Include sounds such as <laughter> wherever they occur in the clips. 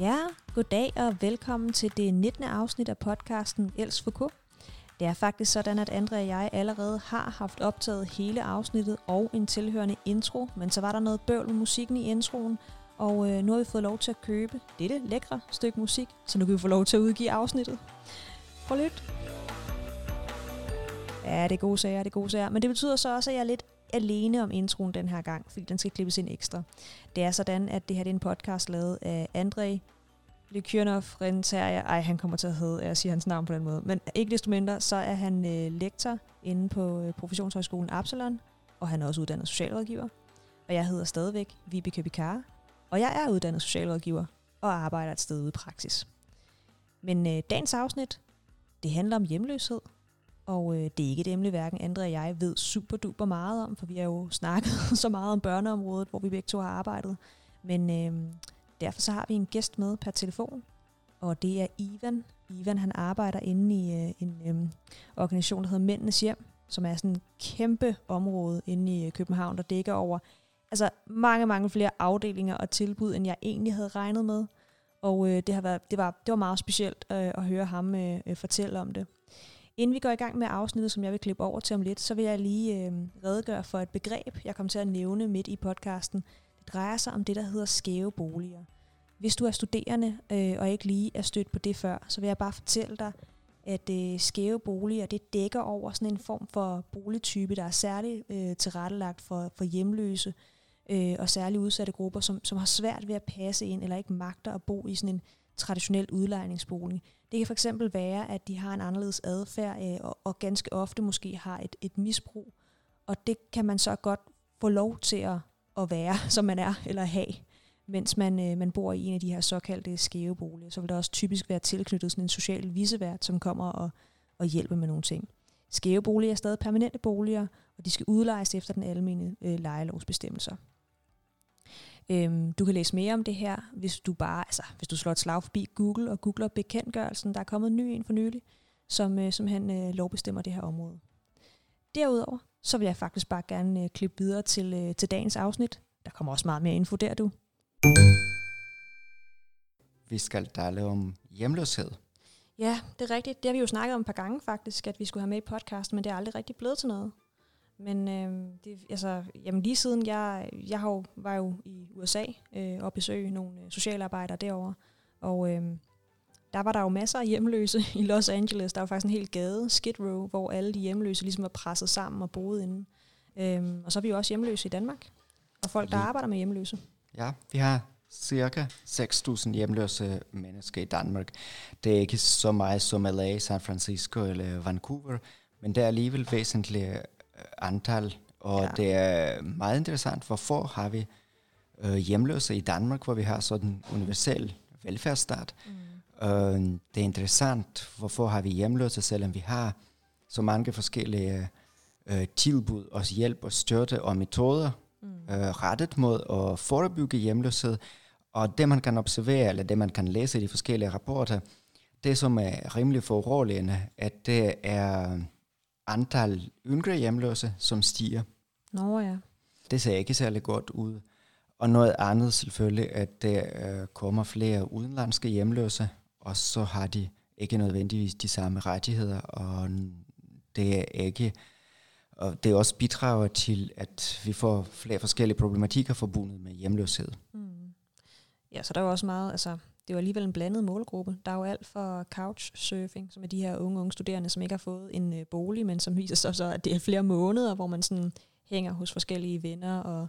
Ja, goddag og velkommen til det 19. afsnit af podcasten Els for K. Det er faktisk sådan, at Andre og jeg allerede har haft optaget hele afsnittet og en tilhørende intro, men så var der noget bøvl med musikken i introen, og øh, nu har vi fået lov til at købe dette lækre stykke musik, så nu kan vi få lov til at udgive afsnittet. Prøv lidt. Ja, det er gode sager, det er gode sager. Men det betyder så også, at jeg er lidt alene om introen den her gang, fordi den skal klippes ind ekstra. Det er sådan, at det her det er en podcast lavet af André Lekyrnov Renteria. Ej, han kommer til at hedde, jeg siger hans navn på den måde. Men ikke desto mindre, så er han øh, lektor inde på øh, Professionshøjskolen Absalon, og han er også uddannet socialrådgiver. Og jeg hedder stadigvæk Vibeke Bikar, og jeg er uddannet socialrådgiver og arbejder et sted ude i praksis. Men øh, dagens afsnit, det handler om hjemløshed, og øh, det er ikke et emne, hverken Andre og jeg ved super duper meget om, for vi har jo <laughs> snakket så meget om børneområdet, hvor vi begge to har arbejdet. Men øh, derfor så har vi en gæst med per telefon, og det er Ivan. Ivan han arbejder inde i øh, en øh, organisation, der hedder Mændenes Hjem, som er sådan et kæmpe område inde i øh, København, der dækker over altså mange, mange flere afdelinger og tilbud, end jeg egentlig havde regnet med. Og øh, det, har været, det, var, det var meget specielt øh, at høre ham øh, øh fortælle om det. Inden vi går i gang med afsnittet, som jeg vil klippe over til om lidt, så vil jeg lige øh, redegøre for et begreb, jeg kom til at nævne midt i podcasten. Det drejer sig om det, der hedder skæve boliger. Hvis du er studerende øh, og ikke lige er stødt på det før, så vil jeg bare fortælle dig, at øh, skæve boliger, det dækker over sådan en form for boligtype, der er særligt øh, tilrettelagt for, for hjemløse øh, og særligt udsatte grupper, som, som har svært ved at passe ind eller ikke magter at bo i sådan en traditionel udlejningsbolig. Det kan fx være, at de har en anderledes adfærd øh, og, og ganske ofte måske har et, et misbrug, og det kan man så godt få lov til at, at være, <laughs> som man er, eller have, mens man, øh, man bor i en af de her såkaldte skæve boliger. Så vil der også typisk være tilknyttet sådan en social visevært, som kommer og, og hjælper med nogle ting. Skæve boliger er stadig permanente boliger, og de skal udlejes efter den almindelige øh, lejelovsbestemmelser. Øhm, du kan læse mere om det her, hvis du bare, altså hvis du slår et slag forbi Google og googler bekendtgørelsen. Der er kommet en ny en for nylig, som, øh, som han øh, lovbestemmer det her område. Derudover, så vil jeg faktisk bare gerne øh, klippe videre til, øh, til dagens afsnit. Der kommer også meget mere info der, du. Vi skal tale om hjemløshed. Ja, det er rigtigt. Det har vi jo snakket om et par gange faktisk, at vi skulle have med i podcast, men det er aldrig rigtig blevet til noget. Men øh, det, altså, jamen lige siden, jeg, jeg har jo, var jo i USA øh, og besøge nogle øh, socialarbejdere derovre, og øh, der var der jo masser af hjemløse <laughs> i Los Angeles. Der var faktisk en hel gade, Skid Row, hvor alle de hjemløse ligesom var presset sammen og boede inde. Øh, og så er vi jo også hjemløse i Danmark, og folk, der arbejder med hjemløse. Ja, vi har cirka 6.000 hjemløse mennesker i Danmark. Det er ikke så meget som LA, San Francisco eller Vancouver, men det er alligevel væsentligt antal, og ja. det er meget interessant, hvorfor har vi øh, hjemløse i Danmark, hvor vi har sådan universel velfærdsstat. Mm. Øh, det er interessant, hvorfor har vi hjemløse, selvom vi har så mange forskellige øh, tilbud og hjælp og støtte og metoder mm. øh, rettet mod at forebygge hjemløshed. Og det man kan observere, eller det man kan læse i de forskellige rapporter, det som er rimelig foruroligende, at det er antal yngre hjemløse, som stiger. Nå ja. Det ser ikke særlig godt ud. Og noget andet selvfølgelig, at der øh, kommer flere udenlandske hjemløse, og så har de ikke nødvendigvis de samme rettigheder, og det er ikke og det også bidrager til, at vi får flere forskellige problematikker forbundet med hjemløshed. Mm. Ja, så der er jo også meget, altså det er jo alligevel en blandet målgruppe. Der er jo alt for couchsurfing, som er de her unge, unge studerende, som ikke har fået en øh, bolig, men som viser sig så, at det er flere måneder, hvor man sådan hænger hos forskellige venner, og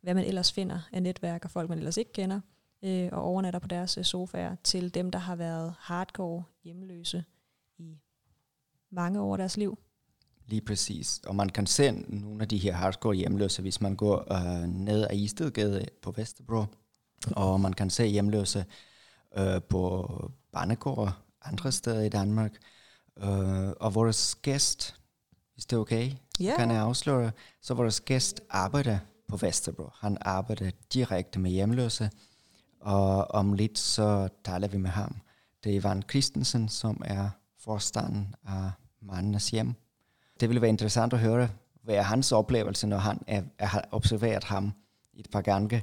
hvad man ellers finder af netværk og folk, man ellers ikke kender, øh, og overnatter på deres øh, sofaer, til dem, der har været hardcore hjemløse i mange år af deres liv. Lige præcis. Og man kan se nogle af de her hardcore hjemløse, hvis man går øh, ned ad Istedgade på Vesterbro, og man kan se hjemløse øh, på barnegård andre steder i Danmark. Øh, og vores gæst, hvis det er okay, yeah. kan jeg afsløre, så vores gæst arbejder på Vesterbro. Han arbejder direkte med hjemløse, og om lidt så taler vi med ham. Det er Ivan Christensen, som er forstanden af mandens hjem. Det ville være interessant at høre, hvad er hans oplevelse, når han er, er, har observeret ham et par gange,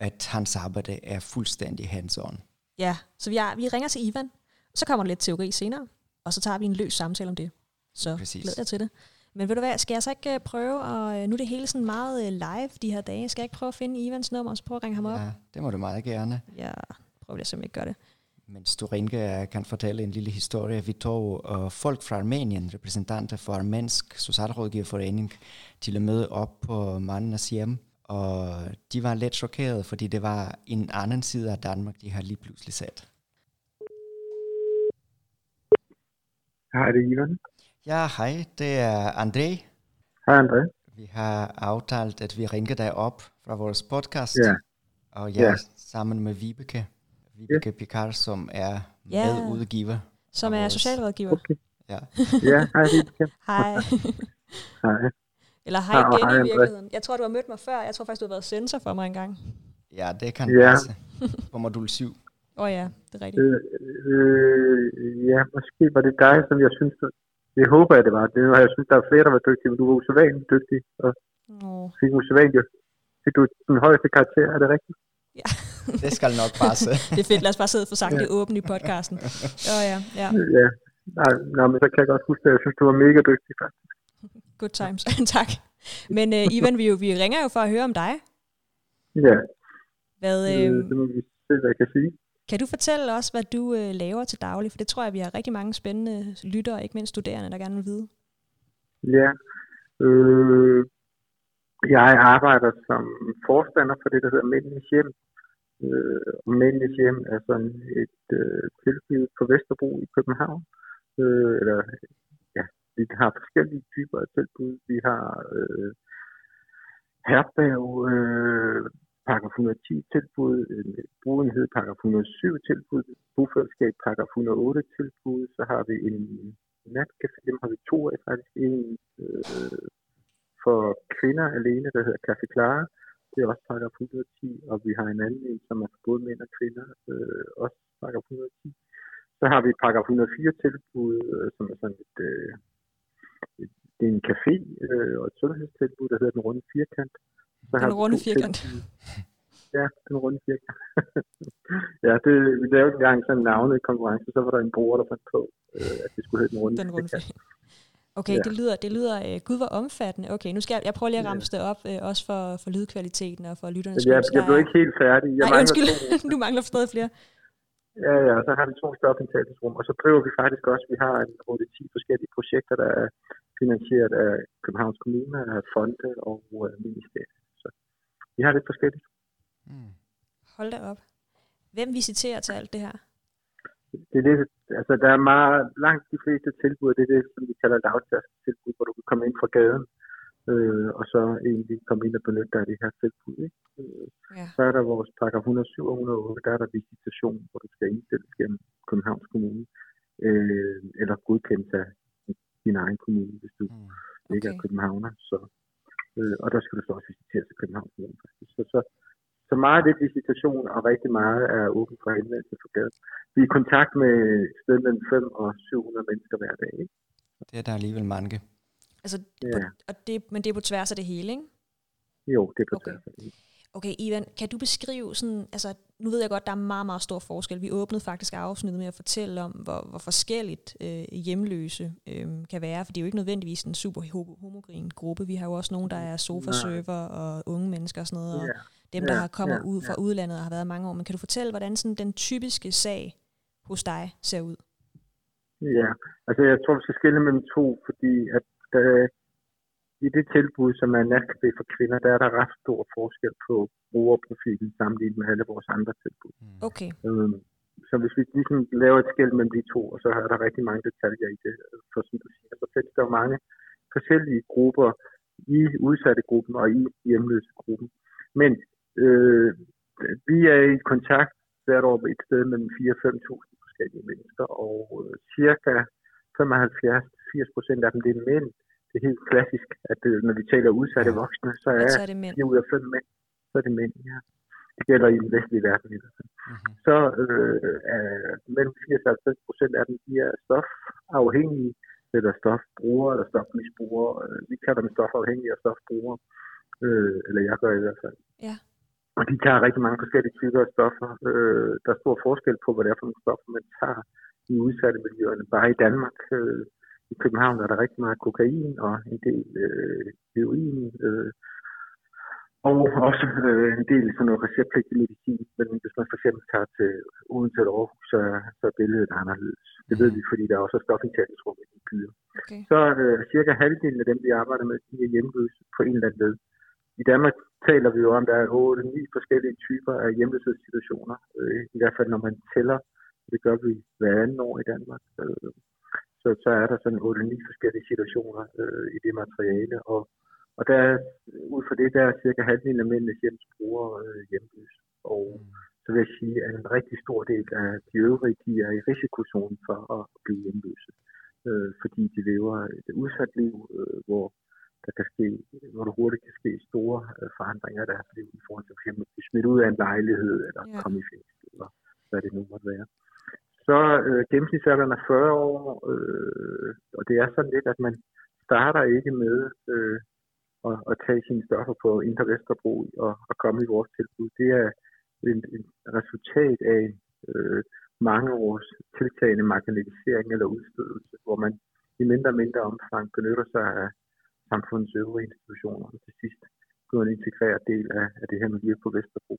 at hans arbejde er fuldstændig hands-on. Ja, så vi, er, vi ringer til Ivan, så kommer der lidt teori senere, og så tager vi en løs samtale om det. Så Præcis. glæder jeg til det. Men ved du hvad, skal jeg så ikke øh, prøve, og øh, nu er det hele sådan meget øh, live de her dage, skal jeg ikke prøve at finde Ivans nummer, og så prøve at ringe ham op? Ja, det må du meget gerne. Ja, prøver jeg simpelthen ikke gøre det. Mens du ringer, jeg kan fortælle en lille historie. Vi tog uh, folk fra Armenien, repræsentanter for Armensk Socialrådgiverforening, til at møde op på mandenes hjem. Og de var lidt chokerede, fordi det var en anden side af Danmark, de har lige pludselig set. Hej, det er Ivan. Ja, hej, det er André. Hej, André. Vi har aftalt, at vi ringer dig op fra vores podcast. Ja. Og jeg Ja. er sammen med Vibeke. Vibeke Picard, som er Ja. medudgiver. Som er vores- socialrådgiver. Okay. Ja. Ja, hej, Vibeke. <laughs> Hej. Hej. Eller hej Ja, igen hej, i virkeligheden. Jeg tror, du har mødt mig før. Jeg tror faktisk, du har været sensor for mig engang. ja, det kan Ja. passe. På modul 7. Åh oh, ja, det er rigtigt. Øh, øh, ja, måske var det dig, som jeg synes, det håber jeg, det var. Det var, jeg synes, der er flere, der var dygtige, men du var usædvanligt dygtig, og Oh. fik usædvanligt. Fik du den højeste karakter, er det rigtigt? <laughs> Det skal nok passe. <laughs> Det er fedt. Lad os bare sidde og få sagt det åbent i podcasten. Åh oh, ja, ja. Ja. Nej, nej, men så kan jeg godt huske det. Jeg synes, du var mega dygtig, faktisk. Good times. <laughs> tak. Men uh, Ivan, vi, jo, vi ringer jo for at høre om dig. Ja, Hvad, øh, øh, det må vi se, hvad jeg kan sige. kan du fortælle os, hvad du øh, laver til daglig? For det tror jeg, vi har rigtig mange spændende lyttere, ikke mindst studerende, der gerne vil vide. Ja. Øh, jeg arbejder som forstander for det, der hedder Mændenes Hjem. Øh, Mændenes Hjem er sådan et øh, tilbud på Vesterbro i København. Øh, eller, vi har forskellige typer af tilbud. Vi har øh, herberg, øh, paragraf 110 tilbud, en brugenhed paragraf 107 tilbud, bofællesskab paragraf 108 tilbud, så har vi en natcafé, dem har vi to af faktisk. En øh, for kvinder alene, der hedder Café Clara. Det er også paragraf 110, og vi har en anden en, som er for både mænd og kvinder, øh, også paragraf 110. Så har vi paragraf 104 tilbud, øh, som er sådan et, øh, det er en café øh, og et sundhedstilbud, der hedder Den Runde Firkant. Så Den vi runde firkant. tilbud. Ja, den runde firkant. <laughs> ja, det, vi lavede engang sådan en navnet konkurrence, så var der en bruger, der fandt på, øh, at det skulle hedde Den Runde Den runde Firkant. Okay, Ja. det lyder, det lyder øh, gud hvor omfattende. Okay, nu skal jeg, jeg prøver lige at ramse det op, øh, også for, for lydkvaliteten og for lytternes Men jeg, jeg blev ikke helt færdig. Jeg Nej, mangler undskyld, <laughs> du mangler stadig flere. Ja, ja, og så har vi to stofindtagelsesrum, og så driver vi faktisk også, vi har en 8-10 forskellige projekter, der er finansieret af Københavns Kommune, af fonde og uh, ministerier. Så vi har lidt forskelligt. Mm. Hold da op. Hvem visiterer til alt det her? Det er det, altså der er meget, langt de fleste tilbud, det er det, som vi kalder lavtærskeltilbud, hvor du kan komme ind fra gaden, øh, og så egentlig komme ind og benytte dig af det her tilbud. Ikke? Øh, Ja. Så er der vores paragraf 107 og 108, der er der visitation, hvor du skal indstilles gennem Københavns Kommune, øh, eller godkendes af din egen kommune, hvis du Mm. ikke er Okay. københavner. Så, øh, og der skal du så også visitere til Københavns Kommune. faktisk. Så, så, så meget af det visitation og rigtig meget er åbent for henvendelse for gaden. Vi er i kontakt med et sted mellem 5 og 700 mennesker hver dag. Ikke? Det er der alligevel mange. Altså, Ja. på, og det, men det er på tværs af det hele, ikke? Jo, det er på Okay. tværs af det. Okay, Ivan, kan du beskrive sådan, altså nu ved jeg godt, der er meget, meget stor forskel. Vi åbnede faktisk afsnittet med at fortælle om, hvor, hvor forskelligt øh, hjemløse øh, kan være, for det er jo ikke nødvendigvis en super ho- homogen gruppe. Vi har jo også nogen, der er sofaserver og unge mennesker og sådan noget, og Ja. dem, der har kommet ja, ud fra udlandet og har været mange år. Men kan du fortælle, hvordan sådan den typiske sag hos dig ser ud? Ja, altså jeg tror, vi skal skille mellem to, fordi at øh, i det tilbud, som er natcafé for kvinder, der er der ret stor forskel på brugerprofilen sammenlignet med alle vores andre tilbud. Mm. Okay, Øhm, så hvis vi ligesom laver et skæld mellem de to, og så er der rigtig mange detaljer i det, for som du siger, så findes der mange forskellige grupper i udsatte gruppen og i hjemløse gruppen. Men øh, vi er i kontakt hvert år med et sted mellem 4-5.000 forskellige mennesker, og øh, cirka 75-80 procent af dem, det er mænd. Det er helt klassisk, at øh, når vi taler udsatte voksne, så er så er det mænd. 4 ud af 5 mænd, så er det mænd, ja. Det gælder i den vestlige verden i hvert fald Mm-hmm. så øh, er mellem 80 og 90 procent af dem, de er stofafhængige, eller stofbrugere, eller stofmisbrugere. Øh, Vi kalder dem stofafhængige og stofbrugere, øh, eller jeg gør i hvert fald. Ja. og de tager rigtig mange forskellige typer af stoffer. Øh, der er stor forskel på, hvad det er for nogle stoffer, man tager i udsatte miljøerne. Bare i Danmark, øh, i København, er der rigtig meget kokain og en del øh, heroin, øh, og også øh, en del sådan noget receptpligtig medicin. Men hvis man for eksempel tager til Odense eller Aarhus, så, så er billedet anderledes. Det ved vi, fordi der er også stofindtagelsesrum i de byer. Okay. Så øh, cirka halvdelen af dem, vi arbejder med, de er hjemløse på en eller anden led. I Danmark taler vi jo om, at der er 8-9 forskellige typer af hjemløshedssituationer. Øh, I hvert fald når man tæller. Det gør vi hver anden år i Danmark. Øh, så, så er der sådan 8-9 forskellige situationer øh, i det materiale. Og, og der, ud fra det, der er cirka halvdelen af mændenes hjemsbrugere øh, hjemløse. Og så vil jeg sige, at en rigtig stor del af de øvrige, de er i risikozonen for at blive hjemløse. Øh, fordi de lever et udsat liv, øh, hvor der kan ske, hvor der hurtigt kan ske store øh, forandringer i deres liv, i forhold til at blive smidt ud af en lejlighed, eller ja. komme i fængsel, eller hvad det nu måtte være. Så øh, gennemsnitsalderen er 40 år, øh, og det er sådan lidt, at man starter ikke med øh, at, at tage sine stoffer på Indre Vesterbro og, og komme i vores tilbud. Det er en, en resultat af øh, mange års tiltagende marginalisering eller udstødelse, hvor man i mindre og mindre omfang benytter sig af samfundets øvrige institutioner, og til sidst bliver en integreret del af, af det her miljø på Vesterbro.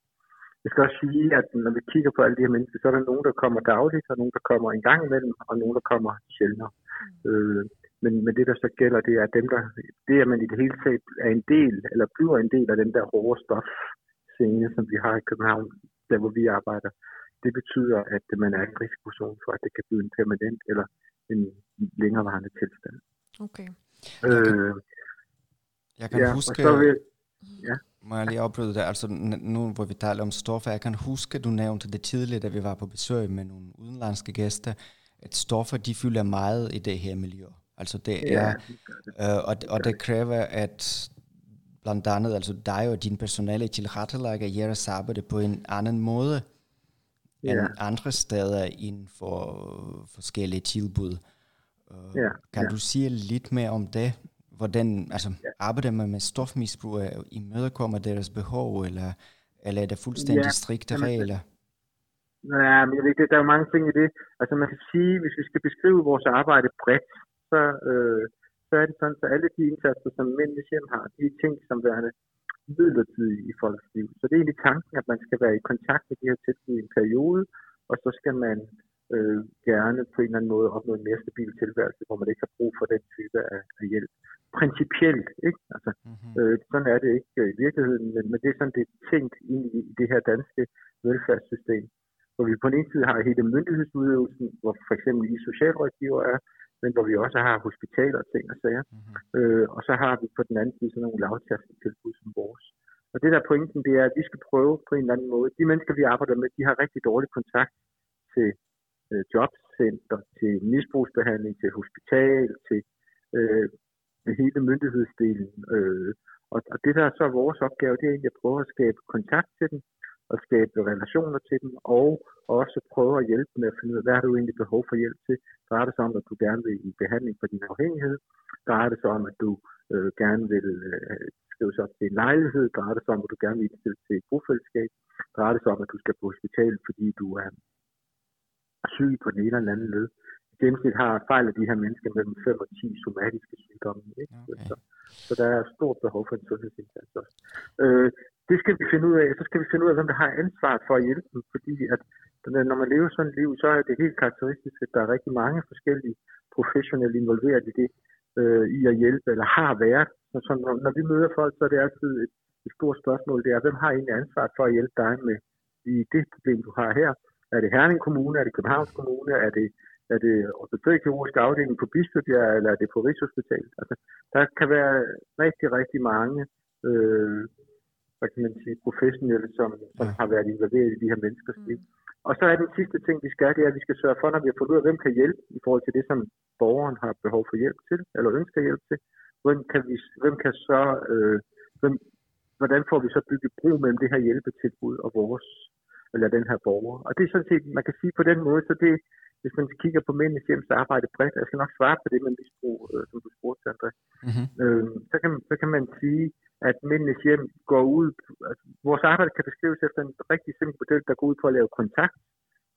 Jeg skal også sige, at når vi kigger på alle de her mennesker, så er der nogen, der kommer dagligt, og nogen, der kommer en gang imellem, og nogen, der kommer sjældnere. Mm. Øh, men, men det, der så gælder, det er dem, der, det er, man i det hele taget er en del, eller bliver en del af den der hårde stofscene, som vi har i København, der hvor vi arbejder. Det betyder, at man er en risikozone for, at det kan blive en permanent eller en længerevarende tilstand. Okay. Øh, jeg kan ja, huske... så vil, ja. Må jeg lige afbryde der? Altså nu hvor vi taler om stoffer, jeg kan huske, du nævnte det tidligere, da vi var på besøg med nogle udenlandske gæster, at stoffer, de fylder meget i det her miljø. Altså det er, ja, øh, og, og det kræver, at blandt andet altså dig og din personale tilrettelægger jeres arbejde på en anden måde ja. end andre steder inden for forskellige tilbud. Uh, ja, kan ja. du sige lidt mere om det? Hvordan altså, ja. arbejder man med stofmisbrug? Imødekommer deres behov, eller, eller er det fuldstændig ja, strikte regler? Ja, men jeg ved ikke, der er jo mange ting i det. Altså man kan sige, hvis vi skal beskrive vores arbejde bredt, så, øh, så er det sådan, at alle de indsatser, som Mændenes Hjem har, de er ting som værende midlertidige i folks liv. Så det er egentlig tanken, at man skal være i kontakt med de her tilbud i en periode, og så skal man øh, gerne på en eller anden måde opnå en mere stabil tilværelse, hvor man ikke har brug for den type af, af hjælp principielt. Ikke? Altså, mm-hmm. øh, sådan er det ikke øh, i virkeligheden, men, men det er sådan, det er tænkt ind i, i det her danske velfærdssystem, hvor vi på den ene side har hele myndighedsudøvelsen, hvor for eksempel I socialrådgiver er, men hvor vi også har hospitaler og ting og sager. Mm-hmm. Øh, og så har vi på den anden side sådan nogle lavtærskeltilbud som vores. Og det der pointen, det er, at vi skal prøve på en eller anden måde. De mennesker, vi arbejder med, de har rigtig dårlig kontakt til øh, jobcenter, til misbrugsbehandling, til hospital, til øh, hele myndighedsdelen. Øh, og, og det, der er så vores opgave, det er egentlig at prøve at skabe kontakt til dem, og skabe relationer til dem, og også prøve at hjælpe med at finde ud af, hvad har du egentlig behov for hjælp til. Drejer det sig om, at du gerne vil i behandling for din afhængighed? Drejer det sig om, at du øh, gerne vil øh, skrives op til en lejlighed? Drejer det sig om, at du gerne vil indstille til et bofællesskab? Drejer det sig om, at du skal på hospital, fordi du er syg på den ene eller anden led? Gennemsnit har fejl af de her mennesker mellem 5 og 10 somatiske sygdomme. Ikke? Okay. Så, så der er stort behov for en sundhedsindsats også. Øh, det skal vi finde ud af. Så skal vi finde ud af, hvem der har ansvaret for at hjælpe dem, fordi at når man lever sådan et liv, så er det helt karakteristisk, at der er rigtig mange forskellige professionelle involveret i det, øh, i at hjælpe, eller har været. Så, så når, når vi møder folk, så er det altid et, et stort spørgsmål, det er, hvem har egentlig ansvaret for at hjælpe dig med i det problem, du har her? Er det Herning Kommune? Er det Københavns Kommune? Er det er det ortopædkirurgisk afdeling på Bispebjerg, eller er det på Rigshospitalet? Altså, der kan være rigtig, rigtig mange øh, hvad kan man sige, professionelle, som, som har været involveret i de her menneskers liv. Mm. Og så er den sidste ting, vi skal, det er, at vi skal sørge for, når vi har fundet ud af, hvem kan hjælpe i forhold til det, som borgeren har behov for hjælp til, eller ønsker hjælp til. Hvem kan, vi, hvem kan så, øh, hvem, hvordan får vi så bygget bro mellem det her hjælpetilbud og vores, eller den her borger. Og det er sådan set, man kan sige på den måde, så det, hvis man kigger på mændenes hjems arbejde bredt, jeg skal nok svare på det med misbrug, øh, som du spurgte, André, mm-hmm. øh, så, kan, så kan man sige, at mændenes hjem går ud, altså, vores arbejde kan beskrives efter en rigtig simpel model, der går ud på at lave kontakt,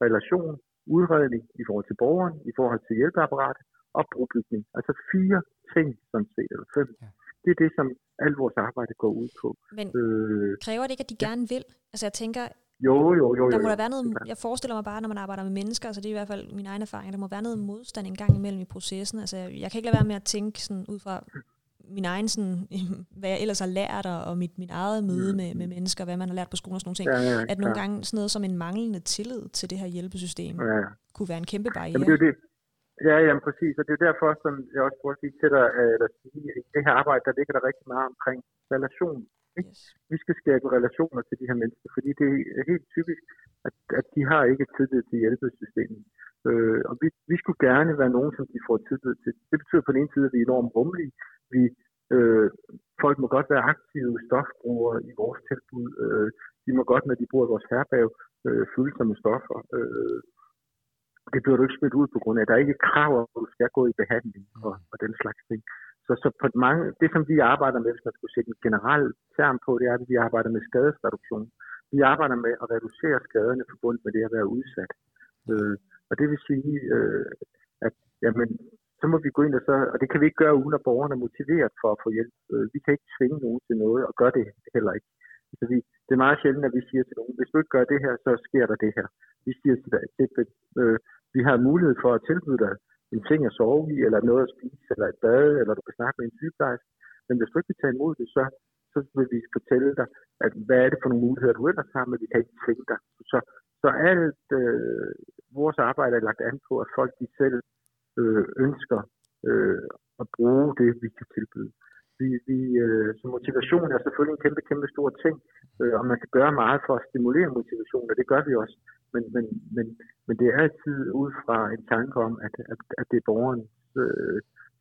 relation, udredning i forhold til borgeren, i forhold til hjælpeapparatet og brobygning. Altså fire ting, sådan set, eller fem. Ja. Det er det, som alt vores arbejde går ud på. Men øh, kræver det ikke, at de gerne vil? Altså jeg tænker, jo, jo, jo. Der må jo, der være noget, jeg forestiller mig bare, når man arbejder med mennesker, så det er i hvert fald min egen erfaring, der må være noget modstand en gang imellem i processen. Altså jeg kan ikke lade være med at tænke sådan ud fra min egen, sådan, <laughs> hvad jeg ellers har lært, og mit, mit eget møde med, med mennesker, hvad man har lært på skolen og sådan nogle ting, ja, ja, at nogle gange sådan noget som en manglende tillid til det her hjælpesystem, ja. kunne være en kæmpe barriere. Jamen, det er det. Ja, jamen præcis, og det er derfor, som jeg også prøver at sige til dig, at sige, at det her arbejde, der ligger der rigtig meget omkring relation. Ikke? Yes. Vi skal skabe relationer til de her mennesker, fordi det er helt typisk, at, at de har ikke tillid til hjælpesystemet. Øh, og vi, vi skulle gerne være nogen, som de får tillid til. Det betyder på den ene side, at vi er enormt rummelige. Vi, øh, folk må godt være aktive stofbrugere i vores tilbud. Øh, de må godt, når de bruger vores herbag, øh, fylde sig med stoffer. Øh, det bliver du ikke smidt ud på grund af. Der er ikke krav om, at du skal gå i behandling og, og den slags ting. Så, så på mange, det, som vi arbejder med, hvis man skulle sætte en generel term på, det er, at vi arbejder med skadesreduktion. Vi arbejder med at reducere skaderne forbundet med det at være udsat. Øh, og det vil sige, øh, at jamen, så må vi gå ind og så, og det kan vi ikke gøre uden at borgerne er motiveret for at få hjælp. Øh, vi kan ikke tvinge nogen til noget, og gøre det heller ikke. Så vi, det er meget sjældent, at vi siger til nogen, hvis du ikke gør det her, så sker der det her. Vi siger til dig, at øh, vi har mulighed for at tilbyde dig en ting at sove i, eller noget at spise, eller et bad, eller du kan snakke med en sygeplejerske. Men hvis du ikke vil tage imod det, så, så vil vi fortælle dig, at hvad er det for nogle muligheder, du ellers har, men vi kan ikke tænke dig. Så, så alt øh, vores arbejde er lagt an på, at folk de selv øh, ønsker øh, at bruge det, vi kan tilbyde. Vi, vi, øh, så motivation er selvfølgelig en kæmpe, kæmpe stor ting, øh, og man kan gøre meget for at stimulere motivation, og det gør vi også. Men, men, men, men det er altid ud fra en tanke om, at, at, at det er borgerens øh,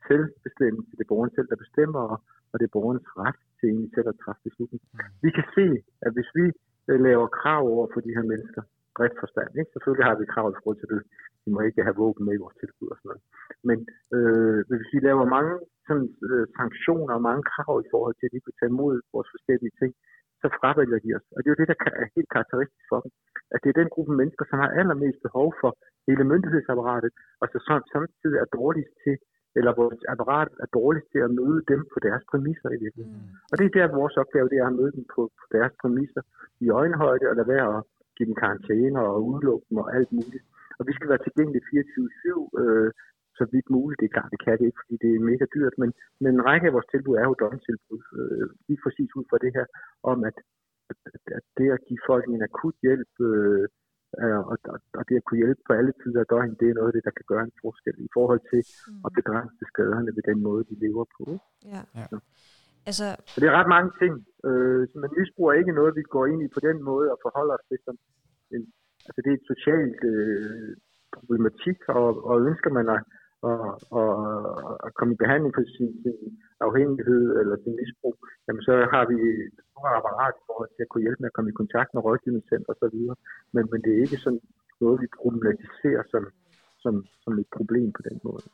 selvbestemmelse, det er borgeren selv, der bestemmer, og, og det er borgerens ret til egentlig selv at træffe beslutning. Mm. Vi kan se, at hvis vi øh, laver krav over for de her mennesker, bredt forstand. Ikke? Selvfølgelig har vi krav i forhold til det. Vi må ikke have våben med i vores tilbud og sådan noget. Men øh, hvis vi laver mange sådan, øh, sanktioner og mange krav i forhold til, at de kan tage imod vores forskellige ting, så fravælger de os. Og det er jo det, der er helt karakteristisk for dem. At det er den gruppe mennesker, som har allermest behov for hele myndighedsapparatet, og så samtidig er dårligst til, eller vores apparat er dårligst til at møde dem på deres præmisser i virkeligheden. Mm. Og det er der, vores opgave det er at møde dem på, på deres præmisser i øjenhøjde, og lade være at give dem karantæne og udelukke dem og alt muligt. Og vi skal være tilgængelige 24-7, øh, så vidt muligt. Det er klart, det kan det ikke, fordi det er mega dyrt, men, men en række af vores tilbud er jo døgntilbud, øh, lige præcis ud fra det her, om at, at, at det at give folk en akut hjælp, øh, og, og, og det at kunne hjælpe på alle tider af døgn, det er noget af det, der kan gøre en forskel i forhold til mm. at begrænse skaderne ved den måde, de lever på. Ja. ja. Altså... Så det er ret mange ting. Øh, men misbrug er ikke noget, vi går ind i på den måde og forholder os til som en, altså det er et socialt øh, problematik, og, og ønsker man at, og, og, og komme i behandling for sin, sin afhængighed eller sin misbrug, jamen så har vi et stort apparat i forhold til at kunne hjælpe med at komme i kontakt med rådgivningscenter osv. Men, men det er ikke sådan noget, vi problematiserer som, som, som et problem på den måde.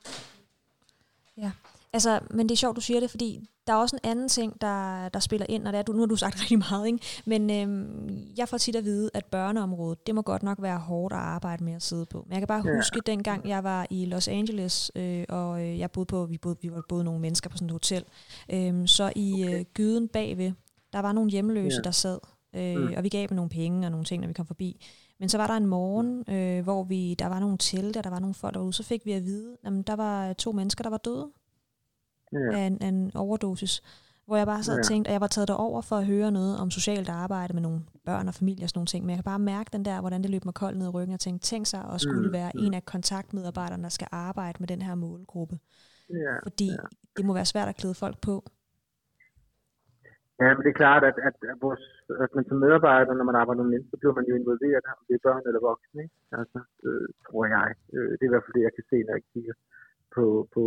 Ja, Altså, men det er sjovt, du siger det, fordi der er også en anden ting, der, der spiller ind, og det er, du, nu har du sagt <laughs> rigtig meget, ikke? men øhm, jeg får tit at vide, at børneområdet, det må godt nok være hårdt at arbejde med at sidde på. Men jeg kan bare ja. huske, dengang jeg var i Los Angeles, øh, og øh, jeg boede på, vi, boede, vi var både nogle mennesker på sådan et hotel, øh, så i okay. øh, gyden bagved, der var nogle hjemløse, ja. der sad, øh, mm. og vi gav dem nogle penge og nogle ting, når vi kom forbi. Men så var der en morgen, øh, hvor vi, der var nogle telte, og der var nogle folk derude, så fik vi at vide, at der var to mennesker, der var døde ja. af, en, af en overdosis. Hvor jeg bare så ja. tænkte, at jeg var taget derover for at høre noget om socialt arbejde med nogle børn og familie og sådan nogle ting. Men jeg kan bare mærke den der, hvordan det løb mig koldt ned i ryggen. og tænkte, tænk sig at skulle mm. være mm. en af kontaktmedarbejderne, der skal arbejde med den her målgruppe. Ja. Fordi ja. det må være svært at klæde folk på. Ja, men det er klart, at, at, at, vores, at man som medarbejder, når man arbejder med mennesker, bliver man jo involveret, om det er børn eller voksne. Ikke? Altså, øh, tror jeg. Øh, det er i hvert fald det, jeg kan se, når jeg kigger på, på,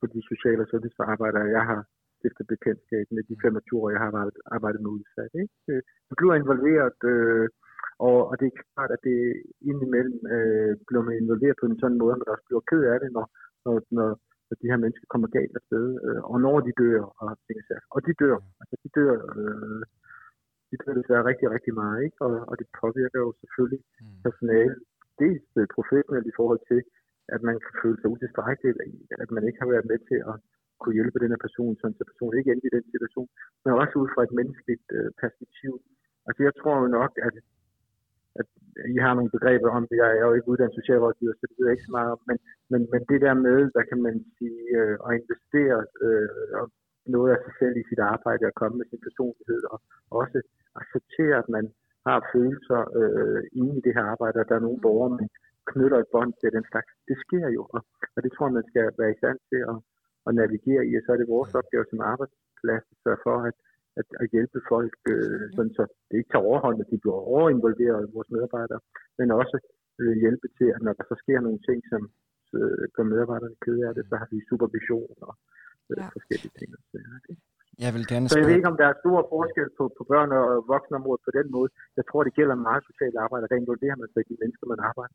på de sociale og sundhedsarbejdere, jeg har stiftet bekendtskab med de 25 år, jeg har arbejdet, arbejdet med udsat. Ikke? Man bliver involveret, øh, og, og det er klart, at det indimellem øh, bliver man involveret på en sådan måde, at man også bliver ked af det, når, når, når, at de her mennesker kommer galt afsted, øh, og når de dør, og ting og de dør, altså de dør, øh, de dør desværre rigtig, rigtig meget, ikke? Og, og det påvirker jo selvfølgelig mm. personale, dels øh, professionelt i forhold til, at man kan føle sig utilstrækkelig, at man ikke har været med til at kunne hjælpe den her person, så personen ikke endte i den situation, men også ud fra et menneskeligt øh, perspektiv. Altså jeg tror jo nok, at, at I har nogle begreber om det. Jeg er jo ikke uddannet socialrådgiver, så det ved jeg ikke så meget om, men, men, men det der med, der kan man sige, øh, at investere øh, noget af sig selv i sit arbejde og komme med sin personlighed, og også acceptere, at man har følelser øh, inde i det her arbejde, og der er nogle borgere, man knytter et bånd til den slags. Det sker jo, og, og det tror jeg, man skal være i stand til at, at navigere i, og så er det vores opgave som arbejdsplads at sørge for, at, at, at hjælpe folk, øh, sådan så det ikke tager overhånd, at de bliver overinvolveret, vores medarbejdere, men også øh, hjælpe til, at når der så sker nogle ting, som øh, gør medarbejderne kede af det, så har vi supervision og øh, ja. forskellige ting. Så, okay. Jeg vil gerne så jeg ved ikke, om der er stor forskel på, på børn- og voksenområdet på den måde. Jeg tror, det gælder meget socialt arbejde, og der involverer man sig i de mennesker, man arbejder.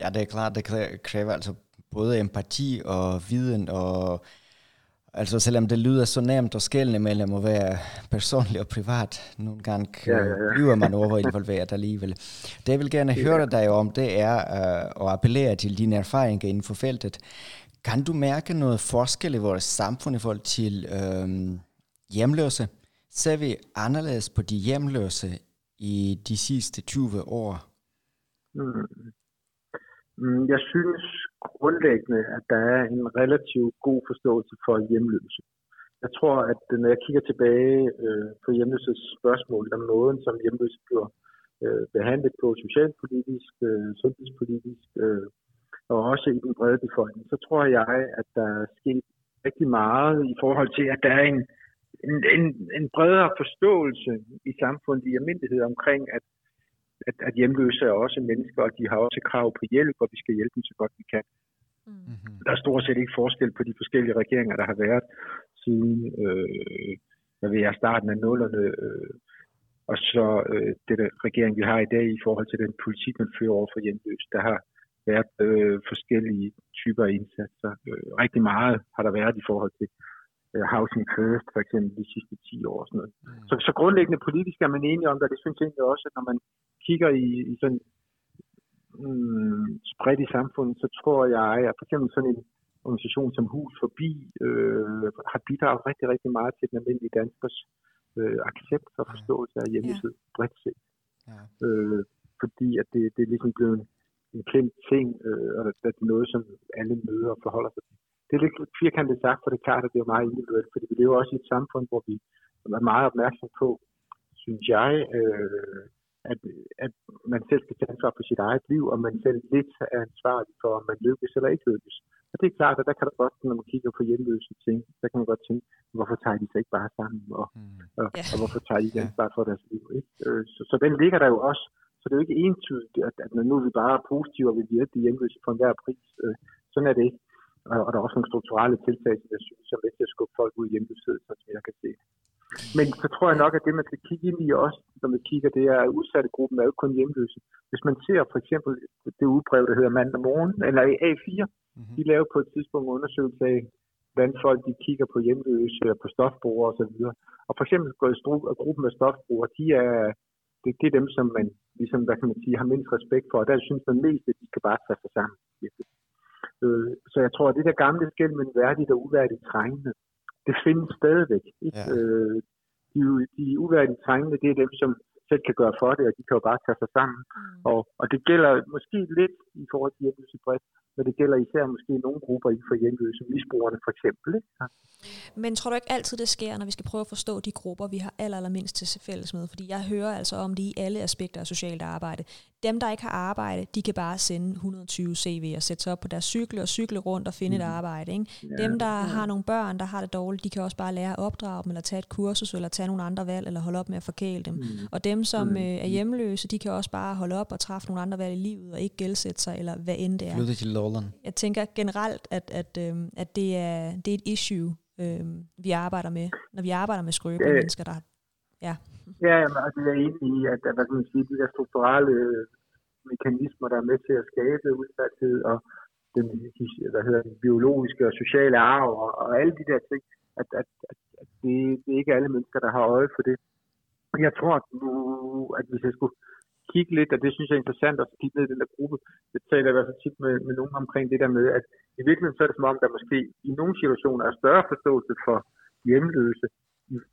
Ja, det er klart, det kræver altså både empati og viden og Altså selvom det lyder så nemt at skælne mellem at være personlig og privat, nogle gange ja, ja, ja. bliver man overinvolveret alligevel. Det jeg vil gerne høre dig om, det er uh, at appellere til dine erfaringer inden for feltet. Kan du mærke noget forskel i vores samfund i forhold til uh, hjemløse? Ser vi anderledes på de hjemløse i de sidste 20 år? Mm. Mm, jeg synes grundlæggende, at der er en relativt god forståelse for hjemløse. Jeg tror, at øh, når jeg kigger tilbage øh, på hjemløses spørgsmål, den måden, som hjemløse bliver øh, behandlet på socialpolitisk, øh, sundhedspolitisk øh, og også i den brede befolkning, så tror jeg, at der er sket rigtig meget i forhold til, at der er en, en, en, en bredere forståelse i samfundet i almindelighed omkring, at at, at hjemløse er også mennesker, og de har også krav på hjælp, og vi skal hjælpe dem så godt vi kan. Mm-hmm. Der er stort set ikke forskel på de forskellige regeringer, der har været siden øh, hvad ved jeg, starten af nullerne, øh, og så øh, der regering, vi har i dag i forhold til den politik, man fører over for hjemløse. Der har været øh, forskellige typer af indsatser. Øh, rigtig meget har der været i forhold til Housing First, for eksempel de sidste 10 år. Og sådan noget. Mm. Så, så grundlæggende politisk er man enige om det, det synes jeg egentlig også, at når man kigger i, i sådan mm, spredt i samfundet, så tror jeg, at for eksempel sådan en organisation som Hus Forbi øh, har bidraget rigtig, rigtig meget til den almindelige danskers øh, accept og forståelse af hjemmesiden ja. bredt set. Ja. Øh, fordi at det, det er ligesom blevet en, kendt ting, øh, og det er noget, som alle møder og forholder sig til. Det er lidt firkantet sagt, for det er klart, at det er meget individuelt, fordi vi lever også i et samfund, hvor vi er meget opmærksom på, synes jeg, øh, at, at man selv skal tage ansvar for sit eget liv, og man selv lidt er ansvarlig for, om man lykkes eller ikke lykkes. Og det er klart, at der kan der godt, når man kigger på hjemløse ting, der kan man godt tænke, hvorfor tager de sig ikke bare sammen, og, mm. og, yeah. og hvorfor tager de ikke ansvar for deres liv? Ikke? Øh, så, så den ligger der jo også. Så det er jo ikke entydigt, at, at nu er vi bare positive og vil hjælpe de hjemløse for enhver pris. Øh, sådan er det ikke. Og, der er også nogle strukturelle tiltag, som jeg synes er med til at skubbe folk ud i hjemløshed, som jeg kan se. Men så tror jeg nok, at det, man skal kigge ind i også, når man kigger, det er, at udsatte gruppen er jo kun hjemløse. Hvis man ser for eksempel det udbrev, der hedder mandag morgen, eller A4, mm-hmm. de laver på et tidspunkt en undersøgelse af, hvordan folk de kigger på hjemløse, på stofbrugere osv. Og for eksempel går gruppen af stofbrugere, de er, det, det er dem, som man ligesom, hvad kan man sige, har mindst respekt for, og der synes man mest, at de skal bare tage sig sammen. Øh, så jeg tror, at det der gamle skæld mellem værdigt og uværdigt trængende, det findes stadigvæk. Ikke? Ja. Øh, de, de uværdige trængende, det er dem, som selv kan gøre for det, og de kan jo bare tage sig sammen. Mm. Og, og det gælder måske lidt i forhold til hjemløse bredt, men det gælder især måske nogle grupper inden for hjemløse, misbrugerne for eksempel. Ikke? Ja. Men tror du ikke altid, det sker, når vi skal prøve at forstå de grupper, vi har aller, allermindst til fælles med? Fordi jeg hører altså om det i alle aspekter af socialt arbejde. Dem, der ikke har arbejde, de kan bare sende 120 CV og sætte sig op på deres cykel og cykle rundt og finde mm. et arbejde. Ikke? Ja, dem, der ja. har nogle børn, der har det dårligt, de kan også bare lære at opdrage dem, eller tage et kursus, eller tage nogle andre valg, eller holde op med at forkæle dem. Mm. Og dem, som mm. øh, er hjemløse, de kan også bare holde op og træffe nogle andre valg i livet, og ikke gældsætte sig, eller hvad end det er. Flytte til Lolland. Jeg tænker generelt, at, at, øh, at det, er, det er et issue, øh, vi arbejder med, når vi arbejder med skrøbelige ja. mennesker, der ja. Ja, jamen, altså, jeg er enig i, at hvad kan sige, de der strukturelle mekanismer, der er med til at skabe udsathed og den, hvad hedder, den biologiske og sociale arv og, og alle de der ting, at, at, at, at det, det er ikke alle mennesker, der har øje for det. Jeg tror, at, nu, at hvis jeg skulle kigge lidt, og det synes jeg er interessant at kigge ned i den der gruppe, det taler jeg så tit med, med nogen omkring det der med, at i virkeligheden så er det som om, der måske i nogle situationer er større forståelse for hjemløse,